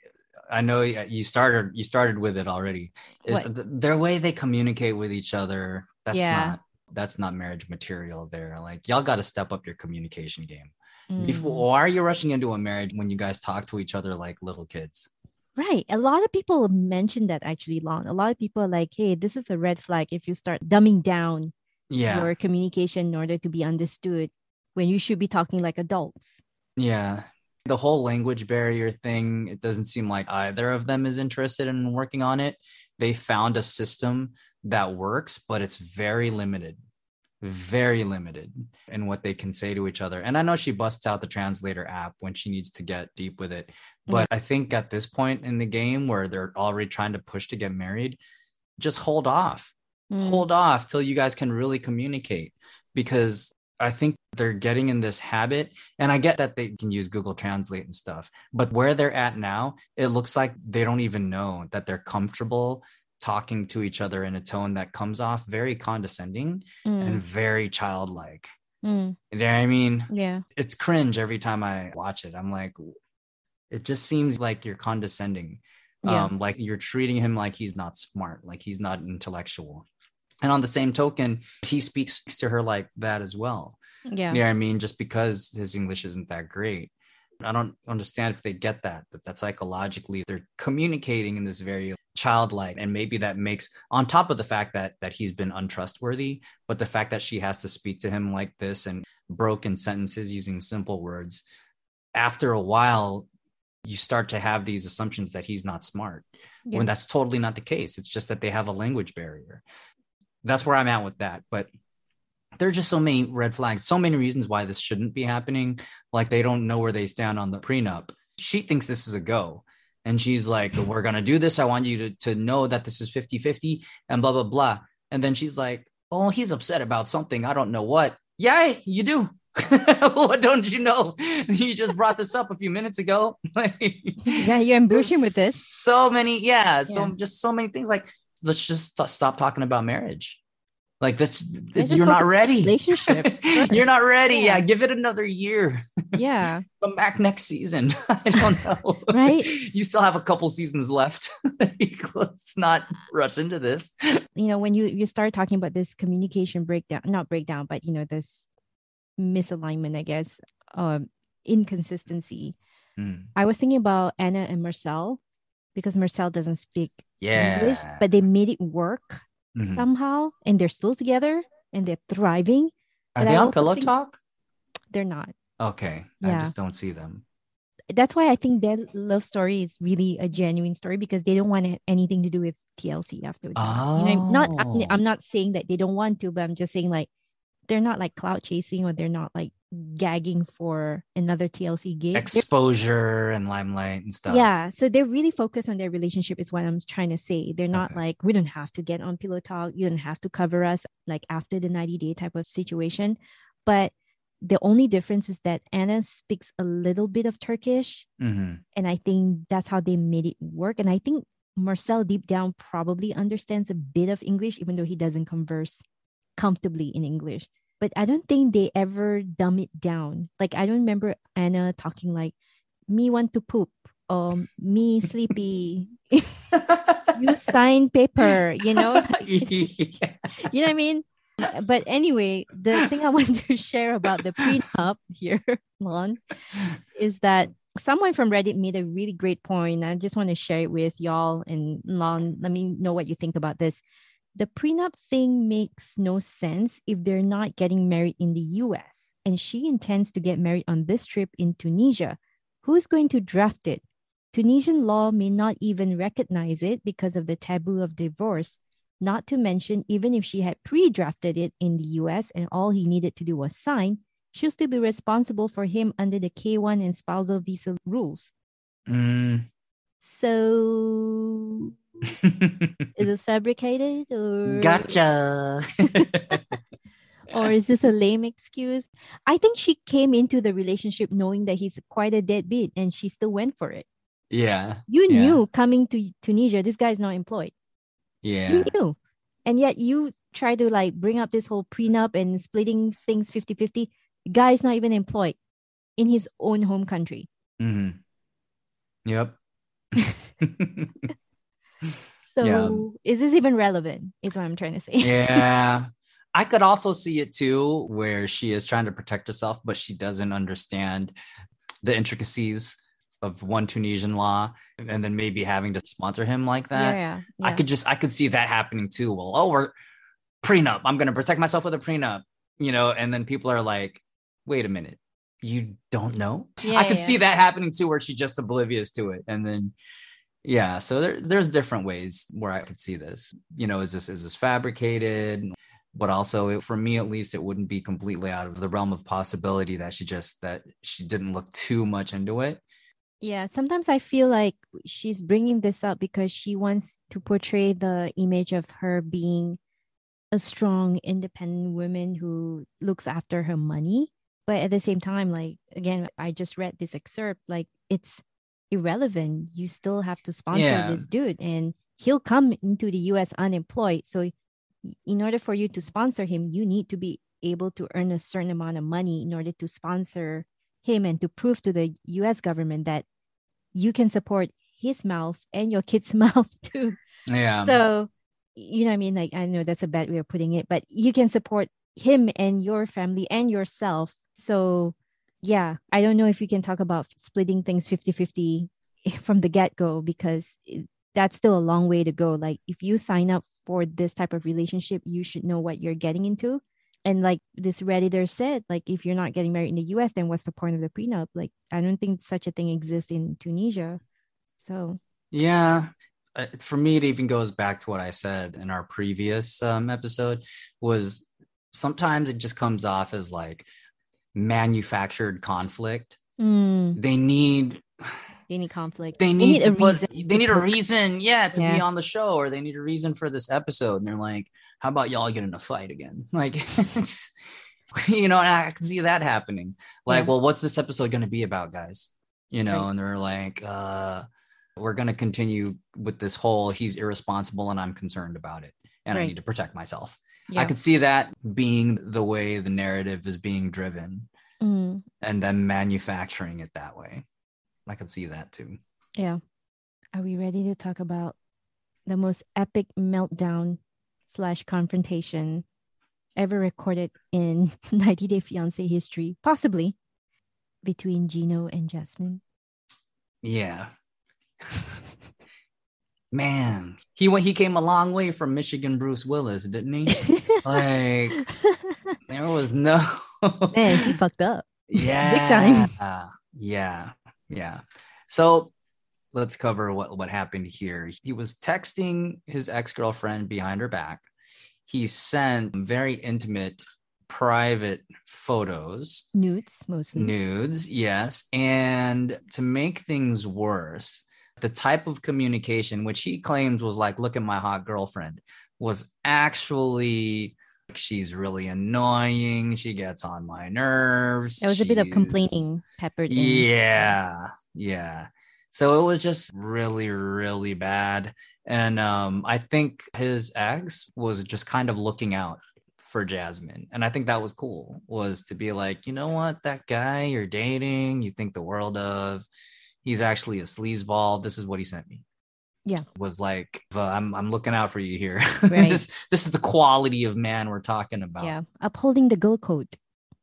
I know you started you started with it already. Is th- their way they communicate with each other? That's Yeah. not that's not marriage material. There, like y'all got to step up your communication game. Mm. Before, why are you rushing into a marriage when you guys talk to each other like little kids? Right. A lot of people mentioned that actually, Lon. A lot of people are like, hey, this is a red flag if you start dumbing down Yeah, your communication in order to be understood when you should be talking like adults. yeah. The whole language barrier thing. It doesn't seem like either of them is interested in working on it. They found a system that works, but it's very limited. very limited in what they can say to each other. And I know she busts out the translator app when she needs to get deep with it. But I think at this point in the game where they're already trying to push to get married, just hold off. Mm. Hold off till you guys can really communicate because I think they're getting in this habit. And I get that they can use Google Translate and stuff, but where they're at now, it looks like they don't even know that they're comfortable talking to each other in a tone that comes off very condescending Mm. and very childlike. Mm. You know what I mean? Yeah. It's cringe every time I watch it. I'm like, it just seems like you're condescending. Yeah. Um, like you're treating him like he's not smart, like he's not intellectual. And on the same token, he speaks to her like that as well. Yeah. Yeah, I mean, just because his English isn't that great. I don't understand if they get that, but that psychologically they're communicating in this very childlike. And maybe that makes on top of the fact that that he's been untrustworthy, but the fact that she has to speak to him like this and broken sentences using simple words, after a while, you start to have these assumptions that he's not smart Yeah. when that's totally not the case. It's just that they have a language barrier. That's where I'm at with that. But there are just so many red flags, so many reasons why this shouldn't be happening. Like they don't know where they stand on the prenup. She thinks this is a go. And she's like, We're going to do this. I want you to, to know that this is 50 50 and blah, blah, blah. And then she's like, Oh, he's upset about something. I don't know what. Yeah, you do. what don't you know? You just brought this up a few minutes ago. yeah, you're ambushing with this. So many, yeah, so just so many things. Like, let's just stop talking about marriage. Like this, you're not ready. Relationship. you're not ready. Yeah. yeah. give it another year. Yeah, come back next season. I don't know. right? You still have a couple seasons left. Let's not rush into this. You know, when you you start talking about this communication breakdown, not breakdown, but you know this misalignment, I guess, um, inconsistency. Mm. I was thinking about Anna and Mursel because Mursel doesn't speak yeah. English, but they made it work mm-hmm. somehow, and they're still together and they're thriving. Are but they I on Pillow Talk? They're not. Okay, yeah. I just don't see them. That's why I think their love story is really a genuine story because they don't want anything to do with TLC after. Oh. You know, not I'm not saying that they don't want to, but I'm just saying like they're not like cloud chasing or they're not like gagging for another TLC gig. Exposure and limelight and stuff. Yeah. So they're really focused on their relationship, is what I'm trying to say. They're not okay. like, we don't have to get on Pillow Talk. You don't have to cover us like after the 90 day type of situation. But the only difference is that Anna speaks a little bit of Turkish. Mm-hmm. And I think that's how they made it work. And I think Mursel deep down probably understands a bit of English, even though he doesn't converse comfortably in English but I don't think they ever dumb it down. Like I don't remember Anna talking like me want to poop or me sleepy. you sign paper, you know? yeah. You know what I mean? But anyway, the thing I want to share about the prenup here, Lon, is that someone from Reddit made a really great point. I just want to share it with y'all and Lon. Let me know what you think about this the prenup thing makes no sense if they're not getting married in the US and she intends to get married on this trip in Tunisia. Who's going to draft it? Tunisian law may not even recognize it because of the taboo of divorce. Not to mention, even if she had pre drafted it in the US and all he needed to do was sign, she'll still be responsible for him under the K1 and spousal visa rules. Mm. So is this fabricated or gotcha. Or is this a lame excuse? I think she came into the relationship knowing that he's quite a deadbeat and she still went for it. Yeah you yeah. knew coming to tunisia this guy's not employed. Yeah. you knew. And yet you try to like bring up this whole prenup and splitting things 50 50 guy's not even employed in his own home country. Mm-hmm. yep so yeah. is this even relevant? Is what I'm trying to say. yeah. I could also see it too, where she is trying to protect herself, but she doesn't understand the intricacies of one Tunisian law and then maybe having to sponsor him like that. Yeah, yeah. I could just I could see that happening too. Well, oh, we're prenup. I'm gonna protect myself with a prenup, you know, and then people are like, wait a minute, you don't know? Yeah, I could see that happening too, where she's just oblivious to it. And then yeah, so there, there's different ways where I could see this. You know, is this is this fabricated? But also, it, for me at least, it wouldn't be completely out of the realm of possibility that she just that she didn't look too much into it. Yeah, sometimes I feel like she's bringing this up because she wants to portray the image of her being a strong, independent woman who looks after her money. But at the same time, like again, I just read this excerpt, like it's irrelevant. You still have to sponsor yeah. this dude, and he'll come into the US unemployed. So, in order for you to sponsor him, you need to be able to earn a certain amount of money in order to sponsor him and to prove to the US government that you can support his mouth and your kid's mouth too. Yeah. So, you know, I mean, like, I know that's a bad way of putting it, but you can support him and your family and yourself. So, yeah, I don't know if you can talk about splitting things 50 50 from the get go because that's still a long way to go. Like, if you sign up for this type of relationship, you should know what you're getting into. And like this Redditor said, like, if you're not getting married in the US, then what's the point of the prenup? Like, I don't think such a thing exists in Tunisia. So, yeah. Uh, for me, it even goes back to what I said in our previous um, episode was sometimes it just comes off as like manufactured conflict. Mm, They need they need conflict. they need, to a put, reason. they need a reason, yeah, to be on the show, or they need a reason for this episode. And they're like, how about y'all get in a fight again? Like you know, I can see that happening. Like, Yeah. well, what's this episode gonna be about, guys? You know, Right. and they're like, uh, we're gonna continue with this whole he's irresponsible and I'm concerned about it. And I need to protect myself. Yeah. I could see that being the way the narrative is being driven Mm, and then manufacturing it that way. I could see that too. yeah. Are we ready to talk about the most epic meltdown slash confrontation ever recorded in 90 Day Fiance history, possibly between Gino and Jasmine? Yeah. Man, he went he came a long way from Michigan Bruce Willis, didn't he? like there was no Man, he fucked up. yeah big time. yeah yeah so let's cover what what happened here he was texting his ex-girlfriend behind her back he sent very intimate private photos Nudes, mostly. nudes yes and to make things worse the type of communication which he claims was like look at my hot girlfriend was actually she's really annoying. She gets on my nerves. There was a bit of complaining peppered in. yeah yeah. So it was just really really bad. And um i think his ex was just kind of looking out for jasmine. And i think that was cool was to be like you know what? That guy you're dating you think the world of he's actually a sleazeball this is what he sent me Yeah. was like i'm i'm looking out for you here Right. this, this is the quality of man we're talking about Yeah. Upholding the girl code.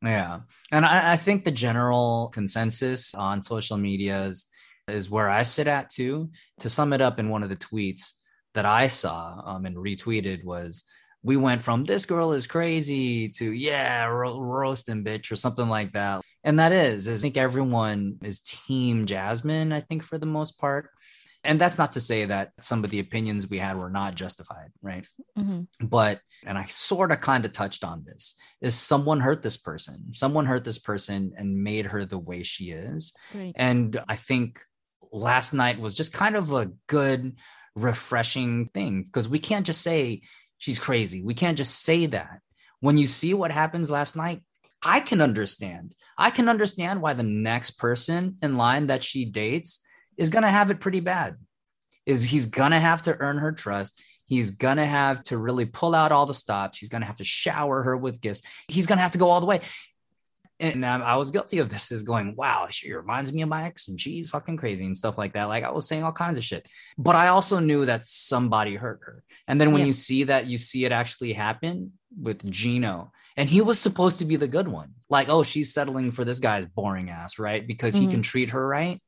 yeah. And I, I think the general consensus on social media is, is where I sit at too. To sum it up in one of the tweets that I saw um, and retweeted was we went from this girl is crazy to yeah, ro- roasting bitch or something like that. And that is, is I think everyone is team Jasmine, I think for the most part. And that's not to say that some of the opinions we had were not justified, right? Mhm. but and i sort of kind of touched on this is someone hurt this person someone hurt this person and made her the way she is Right. and i think last night was just kind of a good refreshing thing because we can't just say she's crazy we can't just say that when you see what happens last night i can understand i can understand why the next person in line that she dates is going to have it pretty bad is he's going to have to earn her trust He's going to have to really pull out all the stops. He's going to have to shower her with gifts. He's going to have to go all the way. And um, I was guilty of this is going, wow, she reminds me of my ex and she's fucking crazy and stuff like that. Like I was saying all kinds of shit. But I also knew that somebody hurt her. And then when Yeah. you see that, you see it actually happen with Gino. And he was supposed to be the good one. Like, oh, she's settling for this guy's boring ass, right? Because he Mhm. can treat her right.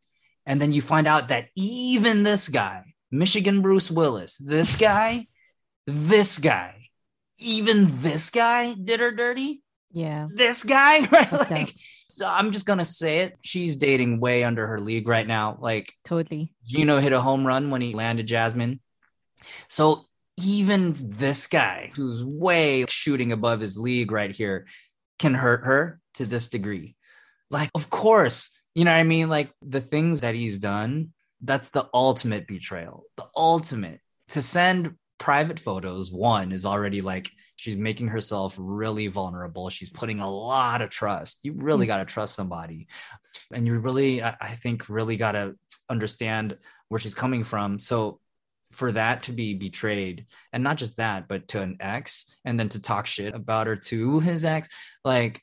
And then you find out that even this guy, Michigan Bruce Willis, this guy, this guy, even this guy did her dirty. Yeah. This guy, right? Like, so I'm just gonna say it. She's dating way under her league right now. Like Totally. Gino hit a home run when he landed Jasmine. So even this guy, who's way shooting above his league right here, can hurt her to this degree. Like, of course, you know what I mean? Like the things that he's done, that's the ultimate betrayal. The ultimate. To send private photos, one is already like she's making herself really vulnerable. She's putting a lot of trust. You really Mm. got to trust somebody. And you really, I I think, really got to understand where she's coming from. So for that to be betrayed, and not just that, but to an ex, and then to talk shit about her to his ex, like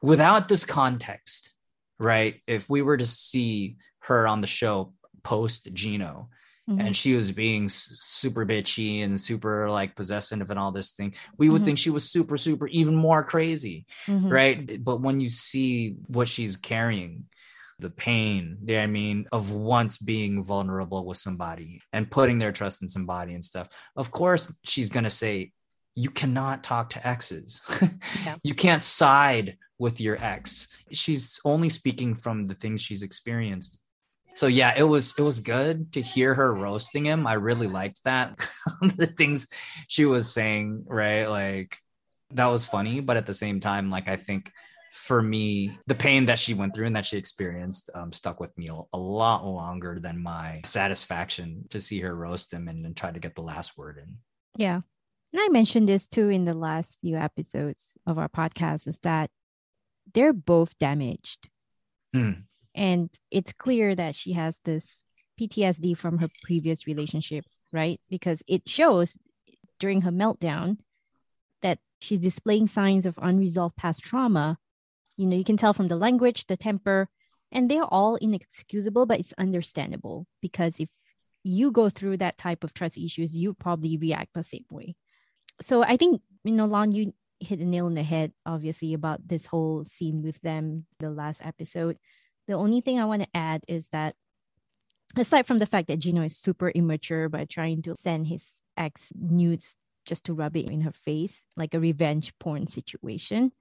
without this context, right? If we were to see her on the show post Gino, Mhm. and she was being super bitchy and super like possessive and all this thing, we would Mhm. think she was super, super, even more crazy Mhm. right? But when you see what she's carrying, the pain, you know I mean, of once being vulnerable with somebody and putting their trust in somebody and stuff, of course, she's going to say, You cannot talk to exes. Yeah. You can't side with your ex. She's only speaking from the things she's experienced. So yeah, it was it was good to hear her roasting him. I really liked that. the things she was saying, right? Like that was funny, but at the same time, like I think for me, the pain that she went through and that she experienced um, stuck with me a, lot longer than my satisfaction to see her roast him and, and try to get the last word in. Yeah. And I mentioned this too in the last few episodes of our podcast is that they're both damaged. Hmm. And it's clear that she has this PTSD from her previous relationship, right? Because it shows during her meltdown that she's displaying signs of unresolved past trauma. You know, you can tell from the language, the temper, and they're all inexcusable, but it's understandable because if you go through that type of trust issues, you probably react the same way. So I think, you know, Lon, you hit the nail on the head, obviously, about this whole scene with them, the last episode. The only thing I want to add is that aside from the fact that Gino is super immature by trying to send his ex nudes just to rub it in her face, like a revenge porn situation,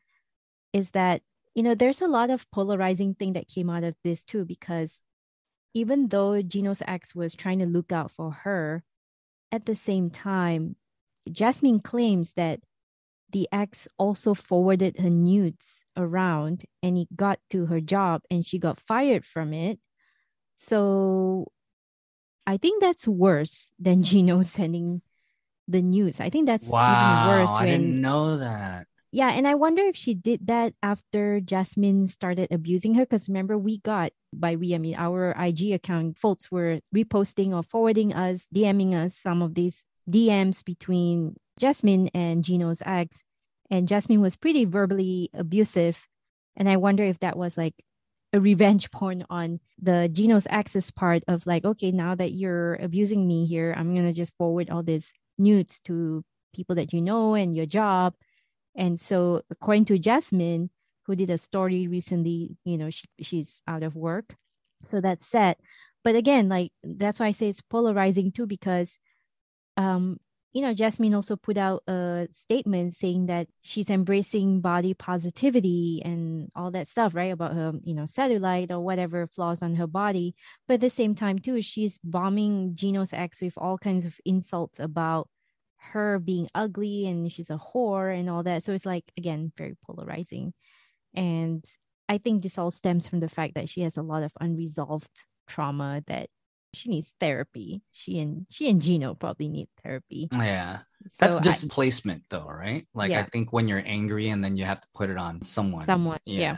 is that, you know, there's a lot of polarizing thing that came out of this too, because even though Gino's ex was trying to look out for her, at the same time, Jasmine claims that the ex also forwarded her nudes around and it got to her job and she got fired from it. So I think that's worse than Gino sending the news. I think that's wow, even worse. I didn't know that. Yeah, and I wonder if she did that after Jasmine started abusing her. Because remember, we got by we, I mean our IG account, folks were reposting or forwarding us, DMing us some of these DMs between Jasmine and Gino's ex. And Jasmine was pretty verbally abusive. And I wonder if that was like a revenge porn on the Gino's ex's part of like, okay, now that you're abusing me here, I'm gonna just forward all these nudes to people that you know and your job. And so according to Jasmine, who did a story recently, you know, she, she's out of work. So that's sad. But again, like that's why I say it's polarizing too, because um, you know, Jasmine also put out a statement saying that she's embracing body positivity and all that stuff, right? About her, you know, cellulite or whatever flaws on her body. But at the same time, too, she's bombing Gino's ex with all kinds of insults about her being ugly and she's a whore and all that. So it's like, again, very polarizing. And I think this all stems from the fact that she has a lot of unresolved trauma that she needs therapy. She and she and Gino probably need therapy. Yeah. That's displacement I, though, right? Like yeah. I think when you're angry and then you have to put it on someone. Someone. Yeah. yeah.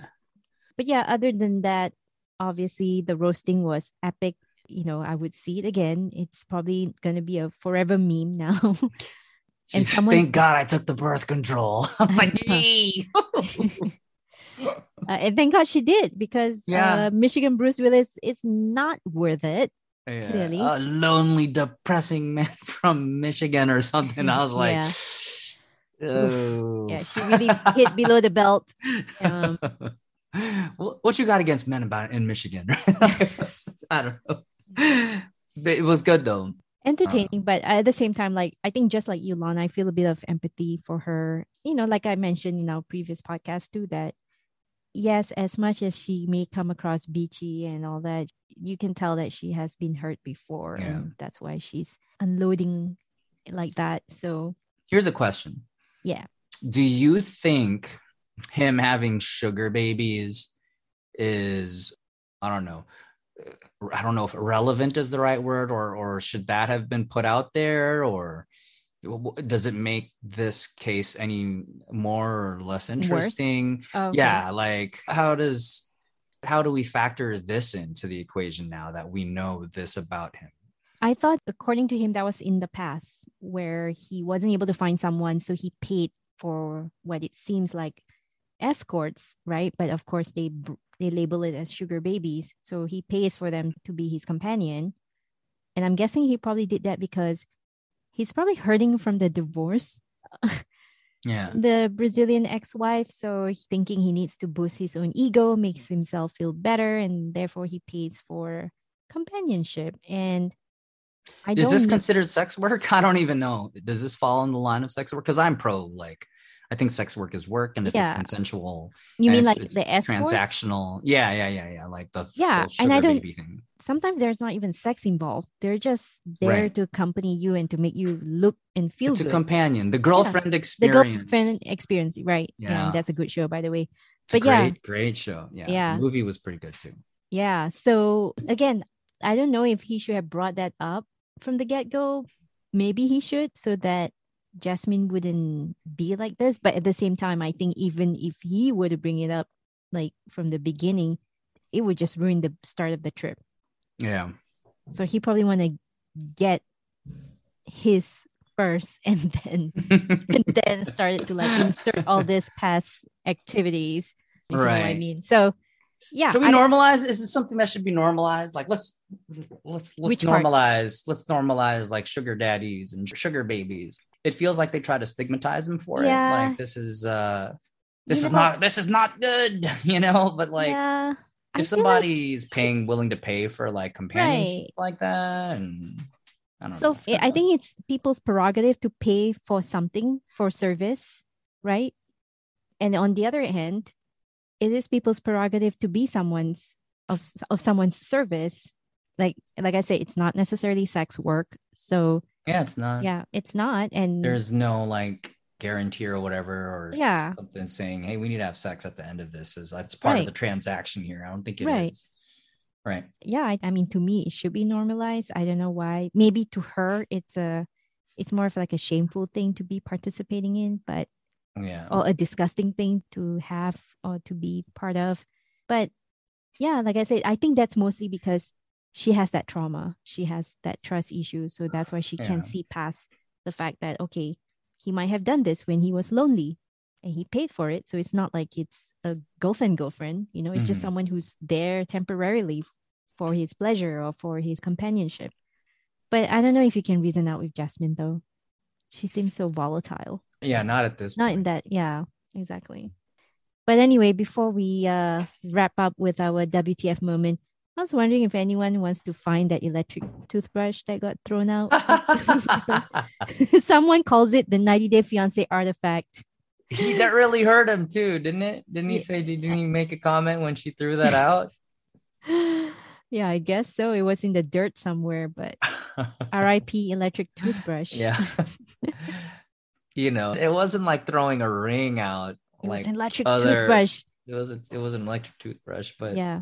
But yeah, other than that, obviously the roasting was epic. You know, I would see it again. It's probably gonna be a forever meme now. and someone, thank God I took the birth control. I'm like, uh, and thank God she did because yeah. uh, Michigan Bruce Willis is not worth it yeah, clearly. a lonely, depressing man from Michigan or something. I was like, yeah. Oh. yeah, she really hit below the belt. Um, what you got against men about in Michigan? I don't know. It was good though. Entertaining, uh, but at the same time, like I think just like you, Lon, I feel a bit of empathy for her. You know, like I mentioned in our previous podcast too, that yes, as much as she may come across beachy and all that, you can tell that she has been hurt before. Yeah. And that's why she's unloading like that. So here's a question. Yeah. Do you think him having sugar babies is, I don't know, I don't know if relevant is the right word or or should that have been put out there or does it make this case any more or less interesting? Oh, okay. yeah like how does how do we factor this into the equation now that we know this about him? I thought according to him that was in the past where he wasn't able to find someone so he paid for what it seems like escorts right? But of course they they label it as sugar babies so he pays for them to be his companion and i'm guessing he probably did that because he's probably hurting from the divorce. yeah. The Brazilian ex-wife, so thinking he needs to boost his own ego, makes himself feel better, and therefore he pays for companionship. And I is this considered sex work? I don't even know. Does this fall in the line of sex work? Because I'm pro like I think sex work is work, and if it's consensual, You mean like it's the escorts? transactional. Yeah, yeah, yeah, yeah. Like the Yeah, and I don't- baby thing. Sometimes there's not even sex involved. They're just there Right. to accompany you and to make you look and feel It's a companion, the girlfriend the experience. The girlfriend experience, right? Yeah. and that's a good show, by the way. It's a but yeah. great, great show. Yeah, Yeah. The movie was pretty good too. Yeah. So again, I don't know if he should have brought that up from the get go. Maybe he should, so that Jasmine wouldn't be like this. But at the same time, I think even if he were to bring it up, like from the beginning, it would just ruin the start of the trip. Yeah, So he probably want to get his first, and then and then started to like insert all this past activities. if you know what I mean, so yeah, should we I- normalize? Is this something that should be normalized? Like, let's let's let's Which part? normalize. Let's normalize like sugar daddies and sugar babies. It feels like they try to stigmatize them for Yeah. it. Like this is uh this You is know- not this is not good, you know. But like, yeah. If feel like- somebody's paying willing to pay for like companionship like that, and I don't so know. I I think it's people's prerogative to pay for something for service, right? And on the other hand, it is people's prerogative to be someone's of of someone's service. Like like I say, it's not necessarily sex work. So yeah, it's not. yeah, it's not. And there's no like guarantee or whatever or Yeah. something saying hey we need to have sex at the end of this is that's part of the transaction here i don't think it is. Right. right yeah, I, I mean, to me, it should be normalized. I don't know why. Maybe to her, it's a, it's more of like a shameful thing to be participating in, but yeah or a disgusting thing to have or to be part of. But yeah, like I said, I think that's mostly because she has that trauma. She has that trust issue. So that's why she Yeah. can see past the fact that, okay, he might have done this when he was lonely and he paid for it. So it's not like it's a girlfriend girlfriend, you know, it's just Mhm. someone who's there temporarily for his pleasure or for his companionship. But I don't know if you can reason out with Jasmine though. She seems so volatile yeah not at this not in that yeah exactly but anyway before we uh wrap up with our wtf moment i was wondering if anyone wants to find that electric toothbrush that got thrown out. Someone calls it the 90 day fiance artifact. He, that really hurt him too didn't it? Didn't he Yeah. say didn't he make a comment when she threw that out? Yeah i guess so. It was in the dirt somewhere but rip electric toothbrush. Yeah. You know it wasn't like throwing a ring out it like was an electric other- toothbrush. It was it was an electric toothbrush but yeah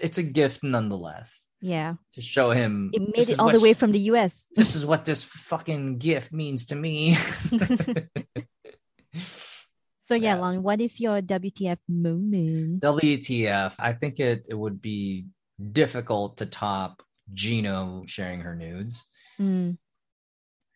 it's a gift nonetheless yeah to show him it made it all the way from the us this is what this fucking gift means to me. so yeah, Yeah. long what is your wtf moment WTF? I think it it would be difficult to top Gino sharing her nudes. Mm,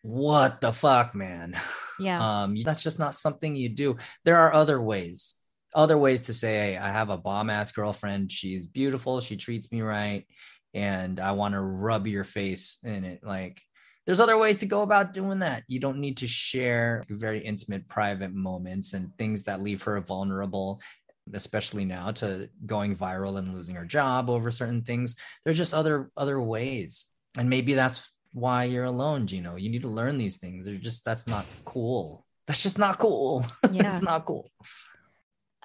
What the fuck, man? yeah Um, that's just not something you do. There are other ways, other ways to say, hey, I have a bomb ass girlfriend. She's beautiful. She treats me right. And I want to rub your face in it. Like, there's other ways to go about doing that. You don't need to share very intimate, private moments and things that leave her vulnerable, especially now to going viral and losing her job over certain things. There's just other other ways. And maybe that's why you're alone, Gino. You need to learn these things. They're just that's not cool. That's just not cool. Yeah. it's not cool.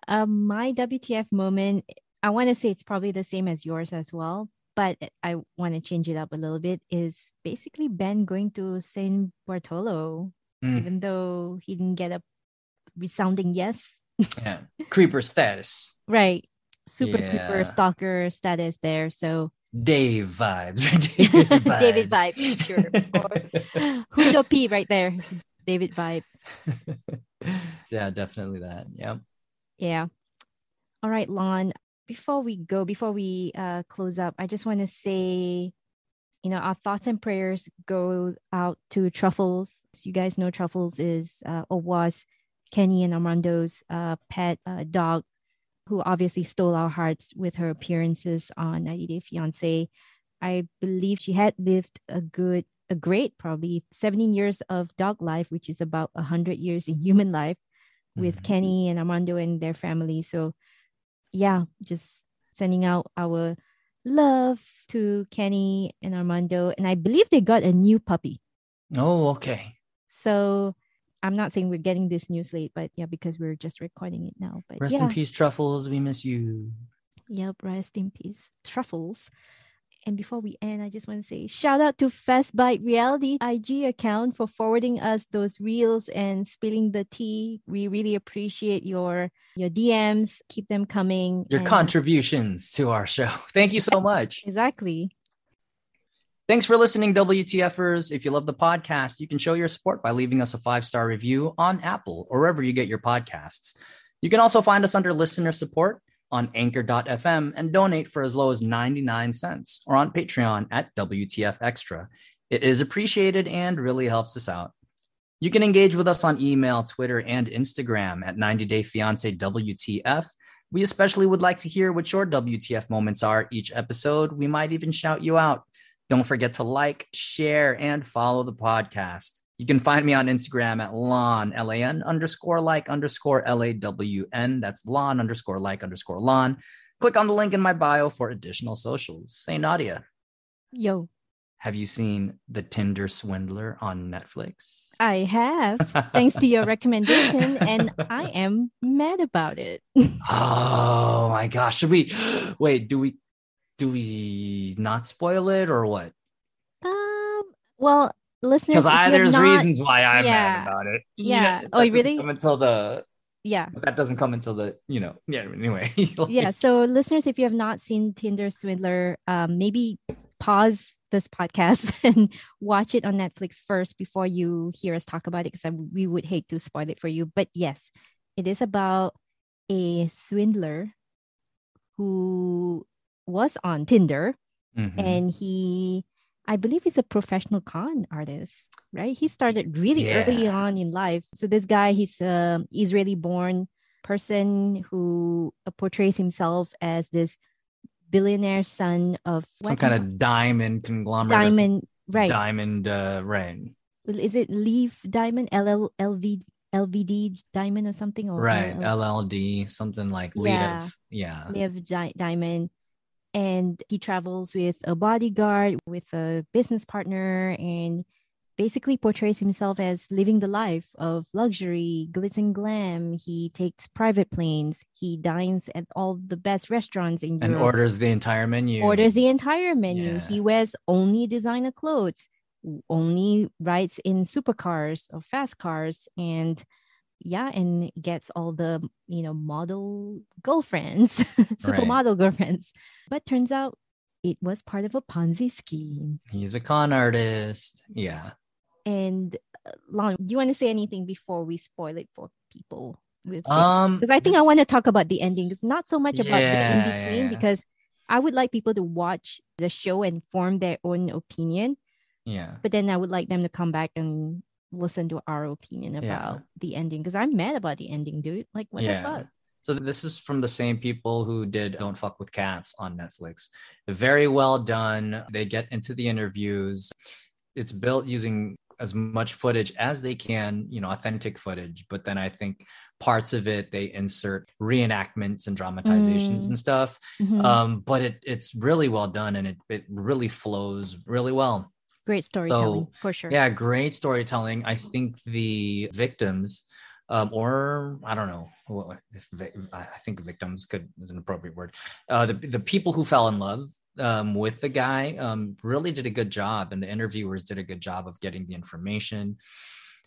Um, my WTF moment, I want to say it's probably the same as yours as well, but I want to change it up a little bit. Is basically Ben going to Saint Bartolo, Mm. even though he didn't get a resounding yes. Yeah. Creeper status. Right, super creeper stalker status there. So Dave vibes. David vibes. David vibes, sure. Or Hudo P right there, David vibes. yeah, definitely that. Yeah. Yeah. All right, Lon. Before we go, before we uh, close up, I just want to say, you know, our thoughts and prayers go out to Truffles. You guys know Truffles is uh, or was Kenny and Armando's uh, pet uh, dog, who obviously stole our hearts with her appearances on 90 Day Fiance. I believe she had lived a good, a great, probably 17 years of dog life, which is about 100 years in human life with Mhm. Kenny and Armando and their family. So, yeah, just sending out our love to Kenny and Armando. And I believe they got a new puppy. Oh, okay. So, I'm not saying we're getting this news late, but yeah, because we're just recording it now. But Rest yeah. in peace, Truffles. We miss you. Yep, rest in peace. Truffles. And before we end, I just want to say shout out to Fast Bite Reality IG account for forwarding us those reels and spilling the tea. We really appreciate your your DMs. Keep them coming. Your and- contributions to our show. Thank you so much. Exactly. Thanks for listening, WTFers. If you love the podcast, you can show your support by leaving us a five star review on Apple or wherever you get your podcasts. You can also find us under listener support on anchor.fm and donate for as low as 99 cents or on Patreon at WTF Extra. It is appreciated and really helps us out. You can engage with us on email, Twitter, and Instagram at 90 Day Fiance WTF. We especially would like to hear what your WTF moments are each episode. We might even shout you out. Don't forget to like, share, and follow the podcast. You can find me on Instagram at lon, L-A-N underscore like underscore L-A-W-N. That's lon underscore like underscore lon. Click on the link in my bio for additional socials. Say Nadia, Yo, have you seen The Tinder Swindler on Netflix? I have. Thanks to your recommendation, and I am mad about it. Oh my gosh. Should we wait? Do we do we not spoil it or what? Um, well, listeners, Because I there's not- reasons why I'm yeah. mad about it. You Yeah. know, Oh, really? Come until the Yeah. but that doesn't come until the you know yeah anyway Like, yeah so listeners if you have not seen tinder swindler um, maybe pause this podcast and watch it on netflix first before you hear us talk about it because we would hate to spoil it for you but yes it is about a swindler who was on tinder Mhm. and he i believe he's a professional con artist right? He started really early on in life. So this guy he's a israeli born person who portrays himself as this billionaire son of some kind of diamond conglomerate diamond right. diamond uh right is it leaf diamond? LL, LV, lvd diamond or something or right lld something like Yeah. lead yeah. Live di- diamond and he travels with a bodyguard with a business partner and basically portrays himself as living the life of luxury glitz and glam. He takes private planes. He dines at all the best restaurants in and Europe. And orders the entire menu. Orders the entire menu. Yeah. he wears only designer clothes only rides in supercars or fast cars and yeah and gets all the you know model girlfriends supermodel girlfriends. But turns out it was part of a ponzi scheme. He's a con artist. Yeah. And uh, Lon, do you want to say anything before we spoil it for people with um because i think i want to talk about the ending. It's not so much about the in Yeah, between yeah. because i would like people to watch the show and form their own opinion. Yeah. But then I would like them to come back and listen to our opinion Yeah. about the ending because I'm mad about the ending, dude. Like, what the fuck? So this is from the same people who did Don't Fuck with Cats on Netflix. Very well done. They get into the interviews. It's built using as much footage as they can, you know, authentic footage, but then I think parts of it they insert reenactments and dramatizations Mm. and stuff. Mhm. Um, but it it's really well done and it it really flows really well. Great storytelling so, for sure. Yeah, great storytelling. I think the victims, um, or I don't know, if I think victims could is an appropriate word. Uh, the the people who fell in love um, with the guy um, really did a good job, and the interviewers did a good job of getting the information.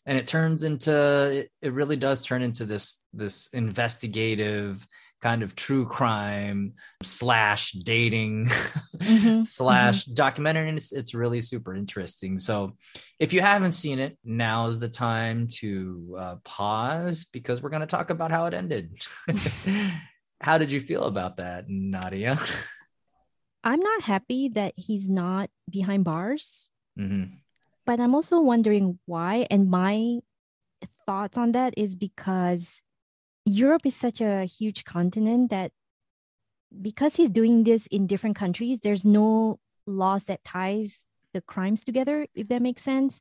And it turns into it, it really does turn into this this investigative kind of true crime slash dating Mhm, slash documentary and it's it's really super interesting so if you haven't seen it now is the time to uh, pause because we're going to talk about how it ended how did you feel about that nadia I'm not happy that he's not behind bars, Mhm. but I'm also wondering why. And my thoughts on that is because Europe is such a huge continent that because he's doing this in different countries, there's no laws that ties the crimes together, if that makes sense.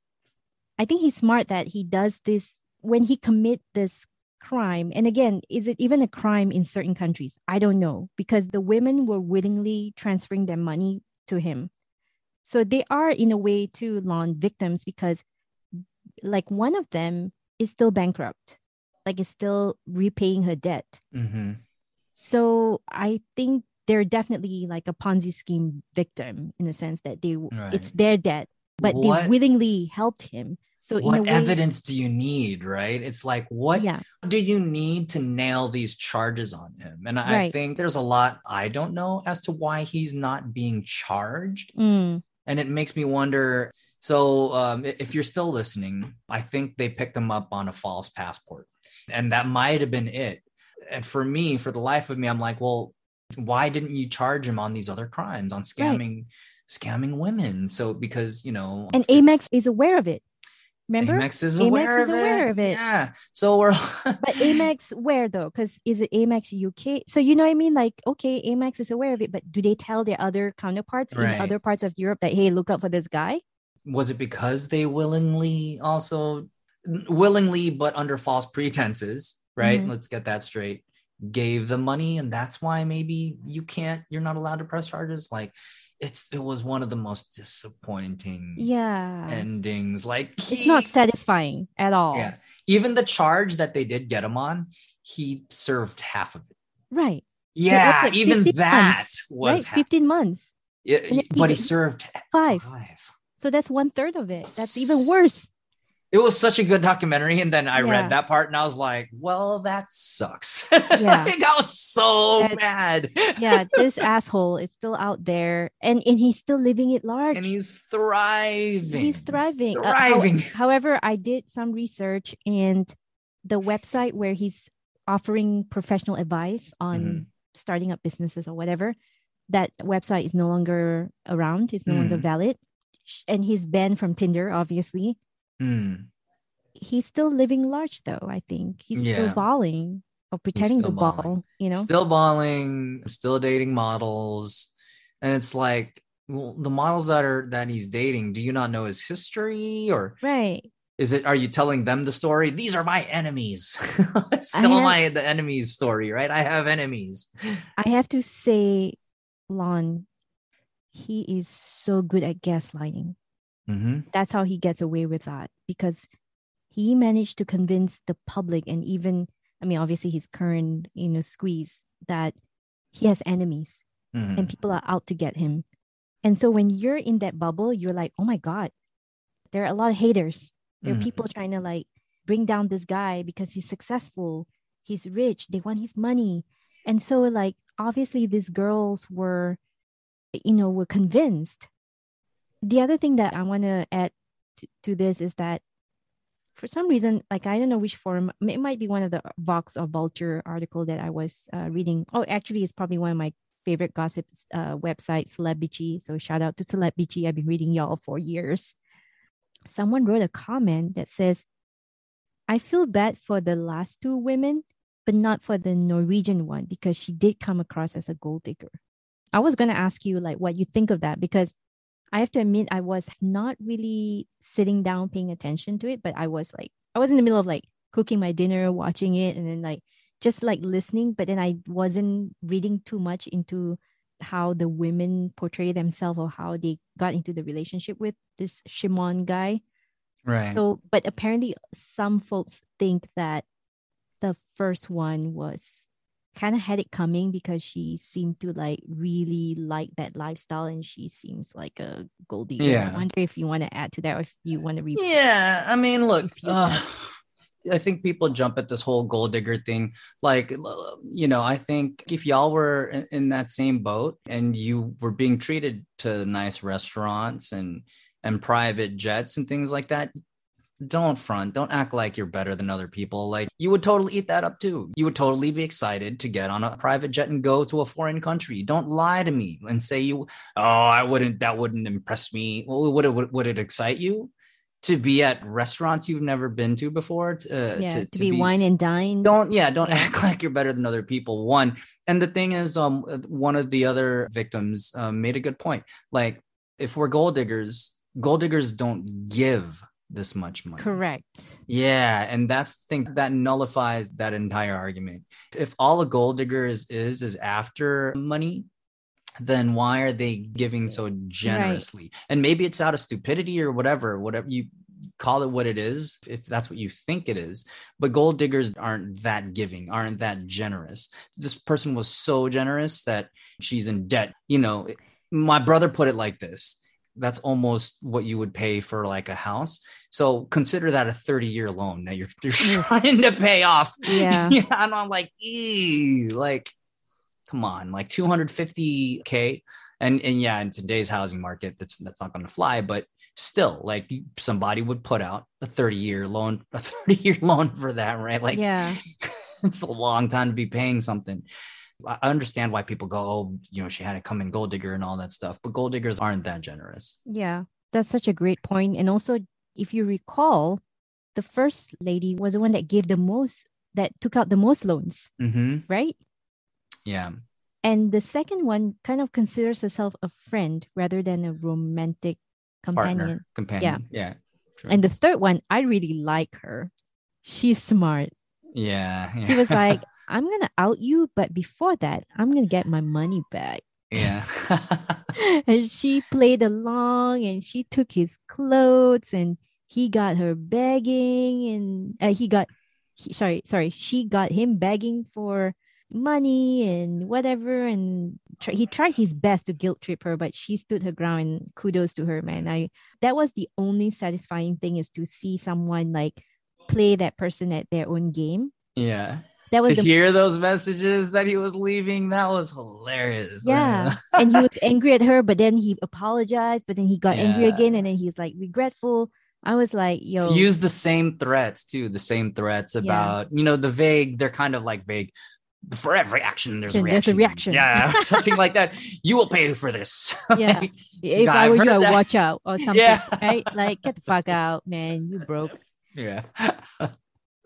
I think he's smart that he does this when he commit this crime. And again, is it even a crime in certain countries? I don't know because the women were willingly transferring their money to him. So they are in a way too lawn victims because like one of them is still bankrupt, like is still repaying her debt. Mm-hmm. So I think they're definitely like a Ponzi scheme victim in the sense that they Right. it's their debt, but What- they willingly helped him. So What way, evidence do you need, right? It's like, what Yeah, do you need to nail these charges on him? And I Right. think there's a lot I don't know as to why he's not being charged. Mm, And it makes me wonder. So, um, if you're still listening, I think they picked him up on a false passport, and that might have been it. And for me, for the life of me, I'm like, well, why didn't you charge him on these other crimes, on scamming, scamming women? So, because you know, and Amex is aware of it. Remember? Amex is Amex aware, is of, aware it. of it. Yeah. So we're But Amex where though? Because is it Amex UK? So you know what I mean? Like, okay, Amex is aware of it, but do they tell their other counterparts Right. in other parts of Europe that hey, look out for this guy? was it because they willingly also willingly but under false pretenses right Mhm. let's get that straight gave the money and that's why maybe you can't you're not allowed to press charges like it's it was one of the most disappointing Yeah. endings like it's not satisfying at all. yeah even the charge that they did get him on he served half of it Right. yeah like even 15 that months, was right. half, 15 months. yeah, but he- he served Five. five So that's one third of it. That's even worse. It was such a good documentary and then i Yeah. read that part and i was like well that sucks Yeah. like, i was so That- mad Yeah, this asshole is still out there and, and he's still living it large. and he's thriving He's thriving. Uh, thriving however, I did some research and the website where he's offering professional advice on Mhm. starting up businesses or whatever, that website is no longer around, it's no longer Mhm. valid. And he's banned from Tinder, obviously. Hmm. He's still living large though, I think. He's still balling or pretending to ball, you know? still balling still dating models and it's like well, the models that are that he's dating do you not know his history or right. is it are you telling them the story these are my enemies it's still have- my the enemies story right i have enemies I have to say, Lon, he is so good at gaslighting. Mm-hmm. That's how he gets away with that because he managed to convince the public and even, I mean, obviously his current, you know, squeeze that he has enemies Mm-hmm. and people are out to get him. And so when you're in that bubble, you're like, oh my God, there are a lot of haters. There are people trying to like bring down this guy because he's successful, he's rich, they want his money. And so like obviously these girls were, you know, were convinced. The other thing that I want to add to, this is that for some reason, like I don't know which forum, it might be one of the Vox or Vulture article that I was uh, reading. Oh, actually, it's probably one of my favorite gossip uh, websites, Celebitchy. So shout out to Celebitchy. I've been reading y'all for years. Someone wrote a comment that says, I feel bad for the last two women, but not for the Norwegian one because she did come across as a gold digger. I was going to ask you like what you think of that because I have to admit I was not really sitting down paying attention to it, but I was like I was in the middle of like cooking my dinner, watching it, and then like just like listening, but then I wasn't reading too much into how the women portray themselves or how they got into the relationship with this Shimon guy. right So, but apparently, some folks think that the first one was kind of had it coming because she seemed to like really like that lifestyle and she seems like a gold digger. Yeah. I wonder if you want to add to that or if you want to read. Yeah, I mean, look, uh. I think people jump at this whole gold digger thing. Like, you know, I think if y'all were in, in that same boat and you were being treated to nice restaurants and and private jets and things like that, don't front. Don't act like you're better than other people. Like, you would totally eat that up too. You would totally be excited to get on a private jet and go to a foreign country. Don't lie to me and say you, oh, I wouldn't. That wouldn't impress me. Well, would it would, it excite you? to be at restaurants you've never been to before to, yeah, to, to, be, wine and dine. don't yeah don't Yeah. act like you're better than other people one and the thing is um one of the other victims um, made a good point like if we're gold diggers gold diggers don't give this much money Correct. yeah, and that's the thing that nullifies that entire argument. If all a gold digger is is is after money, then why are they giving so generously? And maybe it's out of stupidity or whatever, whatever you call it what it is if that's what you think it is but gold diggers aren't that giving aren't that generous this person was so generous that she's in debt you know my brother put it like this that's almost what you would pay for like a house. So consider that a 30 year loan that you're, you're trying to pay off. Yeah. yeah and i'm like like come on like 250k and and yeah in today's housing market that's that's not going to fly but still like somebody would put out a 30 year loan a 30 year loan for that right? Like yeah. it's a long time to be paying something i understand why people go oh you know she had to come in gold digger and all that stuff but gold diggers aren't that generous Yeah. That's such a great point. And also, if you recall, the first lady was the one that gave the most, that took out the most loans, mm-hmm. right? yeah And the second one kind of considers herself a friend rather than a romantic companion. partner companion yeah True. And the third one, I really like her. She's smart. yeah, yeah. She was like, I'm going to out you, but before that, I'm going to get my money back. yeah. And she played along and she took his clothes and he got her begging and uh, he got he, sorry sorry she got him begging for money and whatever and tr- he tried his best to guilt trip her but she stood her ground and kudos to her man. I that was the only satisfying thing is to see someone like play that person at their own game. Yeah that was to the hear those messages that he was leaving that was hilarious Yeah. and he was angry at her, but then he apologized, but then he got angry again, and then he's like regretful. I was like, yo, to use the same threats too the same threats Yeah. about you know the vague they're kind of like vague for every action there's a There's a reaction, reaction. yeah something like that you will pay for this Yeah. Like, if God, I were you, watch out or something, Yeah. right? Like, get the fuck out, man. You broke. yeah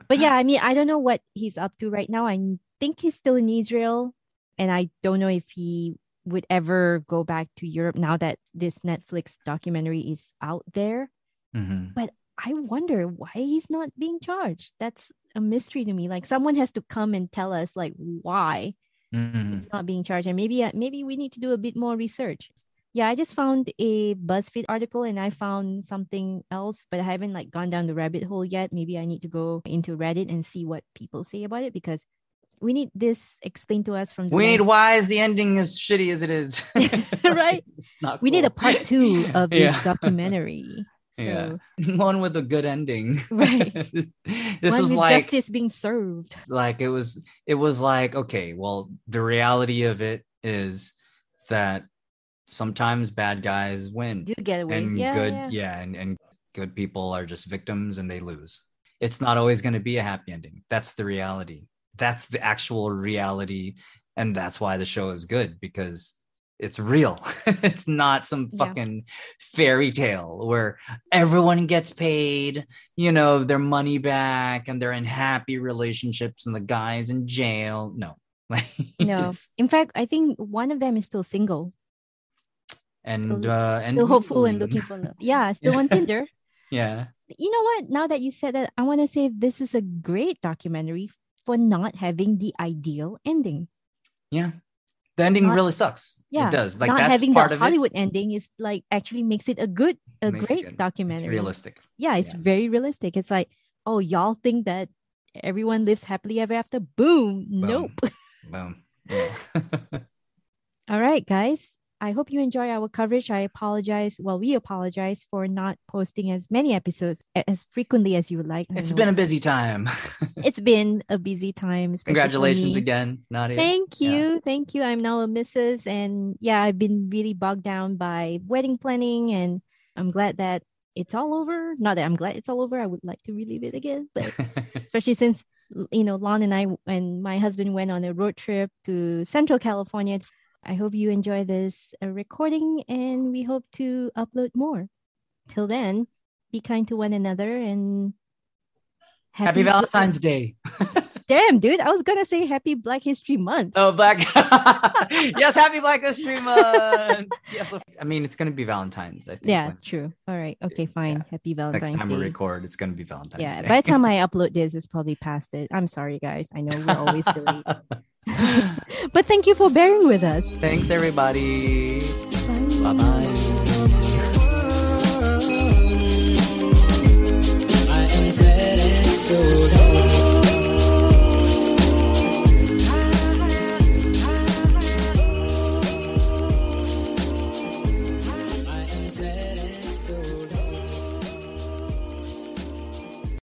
But yeah, I mean, I don't know what he's up to right now. I think he's still in Israel, and I don't know if he would ever go back to Europe now that this Netflix documentary is out there. Mhm. I wonder why he's not being charged. That's a mystery to me. Like someone has to come and tell us like why Mhm. he's not being charged, and maybe uh, maybe we need to do a bit more research. Yeah, I just found a BuzzFeed article and I found something else, but I haven't like gone down the rabbit hole yet. Maybe I need to go into Reddit and see what people say about it because we need this explained to us from the we need why is the ending as shitty as it is right. Not We need a part two of this Yeah. documentary. yeah one with a good ending Right. this one was with like justice being served. like it was it was like okay well the reality of it is that sometimes bad guys win Do get away. and yeah, good yeah. yeah, and, and good people are just victims and they lose it's not always going to be a happy ending that's the reality that's the actual reality and that's why the show is good because it's real it's not some Yeah. fucking fairy tale where everyone gets paid you know their money back and they're in happy relationships and the guy's in jail no No. In fact, I think one of them is still single, and Still- uh and still hopeful and looking for love. Yeah, still on Tinder. yeah You know what? Now that you said that, I want to say this is a great documentary for not having the ideal ending. Yeah. The ending Not- really sucks. Yeah, It does. Like not that's having part the of Hollywood ending is like actually makes it a good, a great good. documentary. It's realistic. Yeah, it's Yeah. very realistic. It's like, oh, y'all think that everyone lives happily ever after? Boom. Nope. Boom. Yeah. All right, guys. I hope you enjoy our coverage. I apologize. Well, we apologize for not posting as many episodes as frequently as you would like. I it's know been a busy time. it's been a busy time. Congratulations again, Nadia. Thank Yeah. you. Thank you. I'm now a Mrs. And yeah, I've been really bogged down by wedding planning and I'm glad that it's all over. Not that I'm glad it's all over. I would like to relive it again, but especially since you know Lon and I and my husband went on a road trip to Central California. I hope you enjoy this uh, recording and we hope to upload more. Till then, be kind to one another and Happy Black- Valentine's Day. Damn, dude, I was gonna say Happy Black History Month. Oh, Black. yes, Happy Black History Month. yes, I mean it's gonna be Valentine's. I think. Yeah, true. All right. Okay, fine. Happy Valentine's Next time Day. we record, it's gonna be Valentine's yeah, Day. by the time I upload this, it's probably past it. I'm sorry, guys. I know we're always delayed. but thank you for bearing with us. Thanks, everybody. Bye bye. I am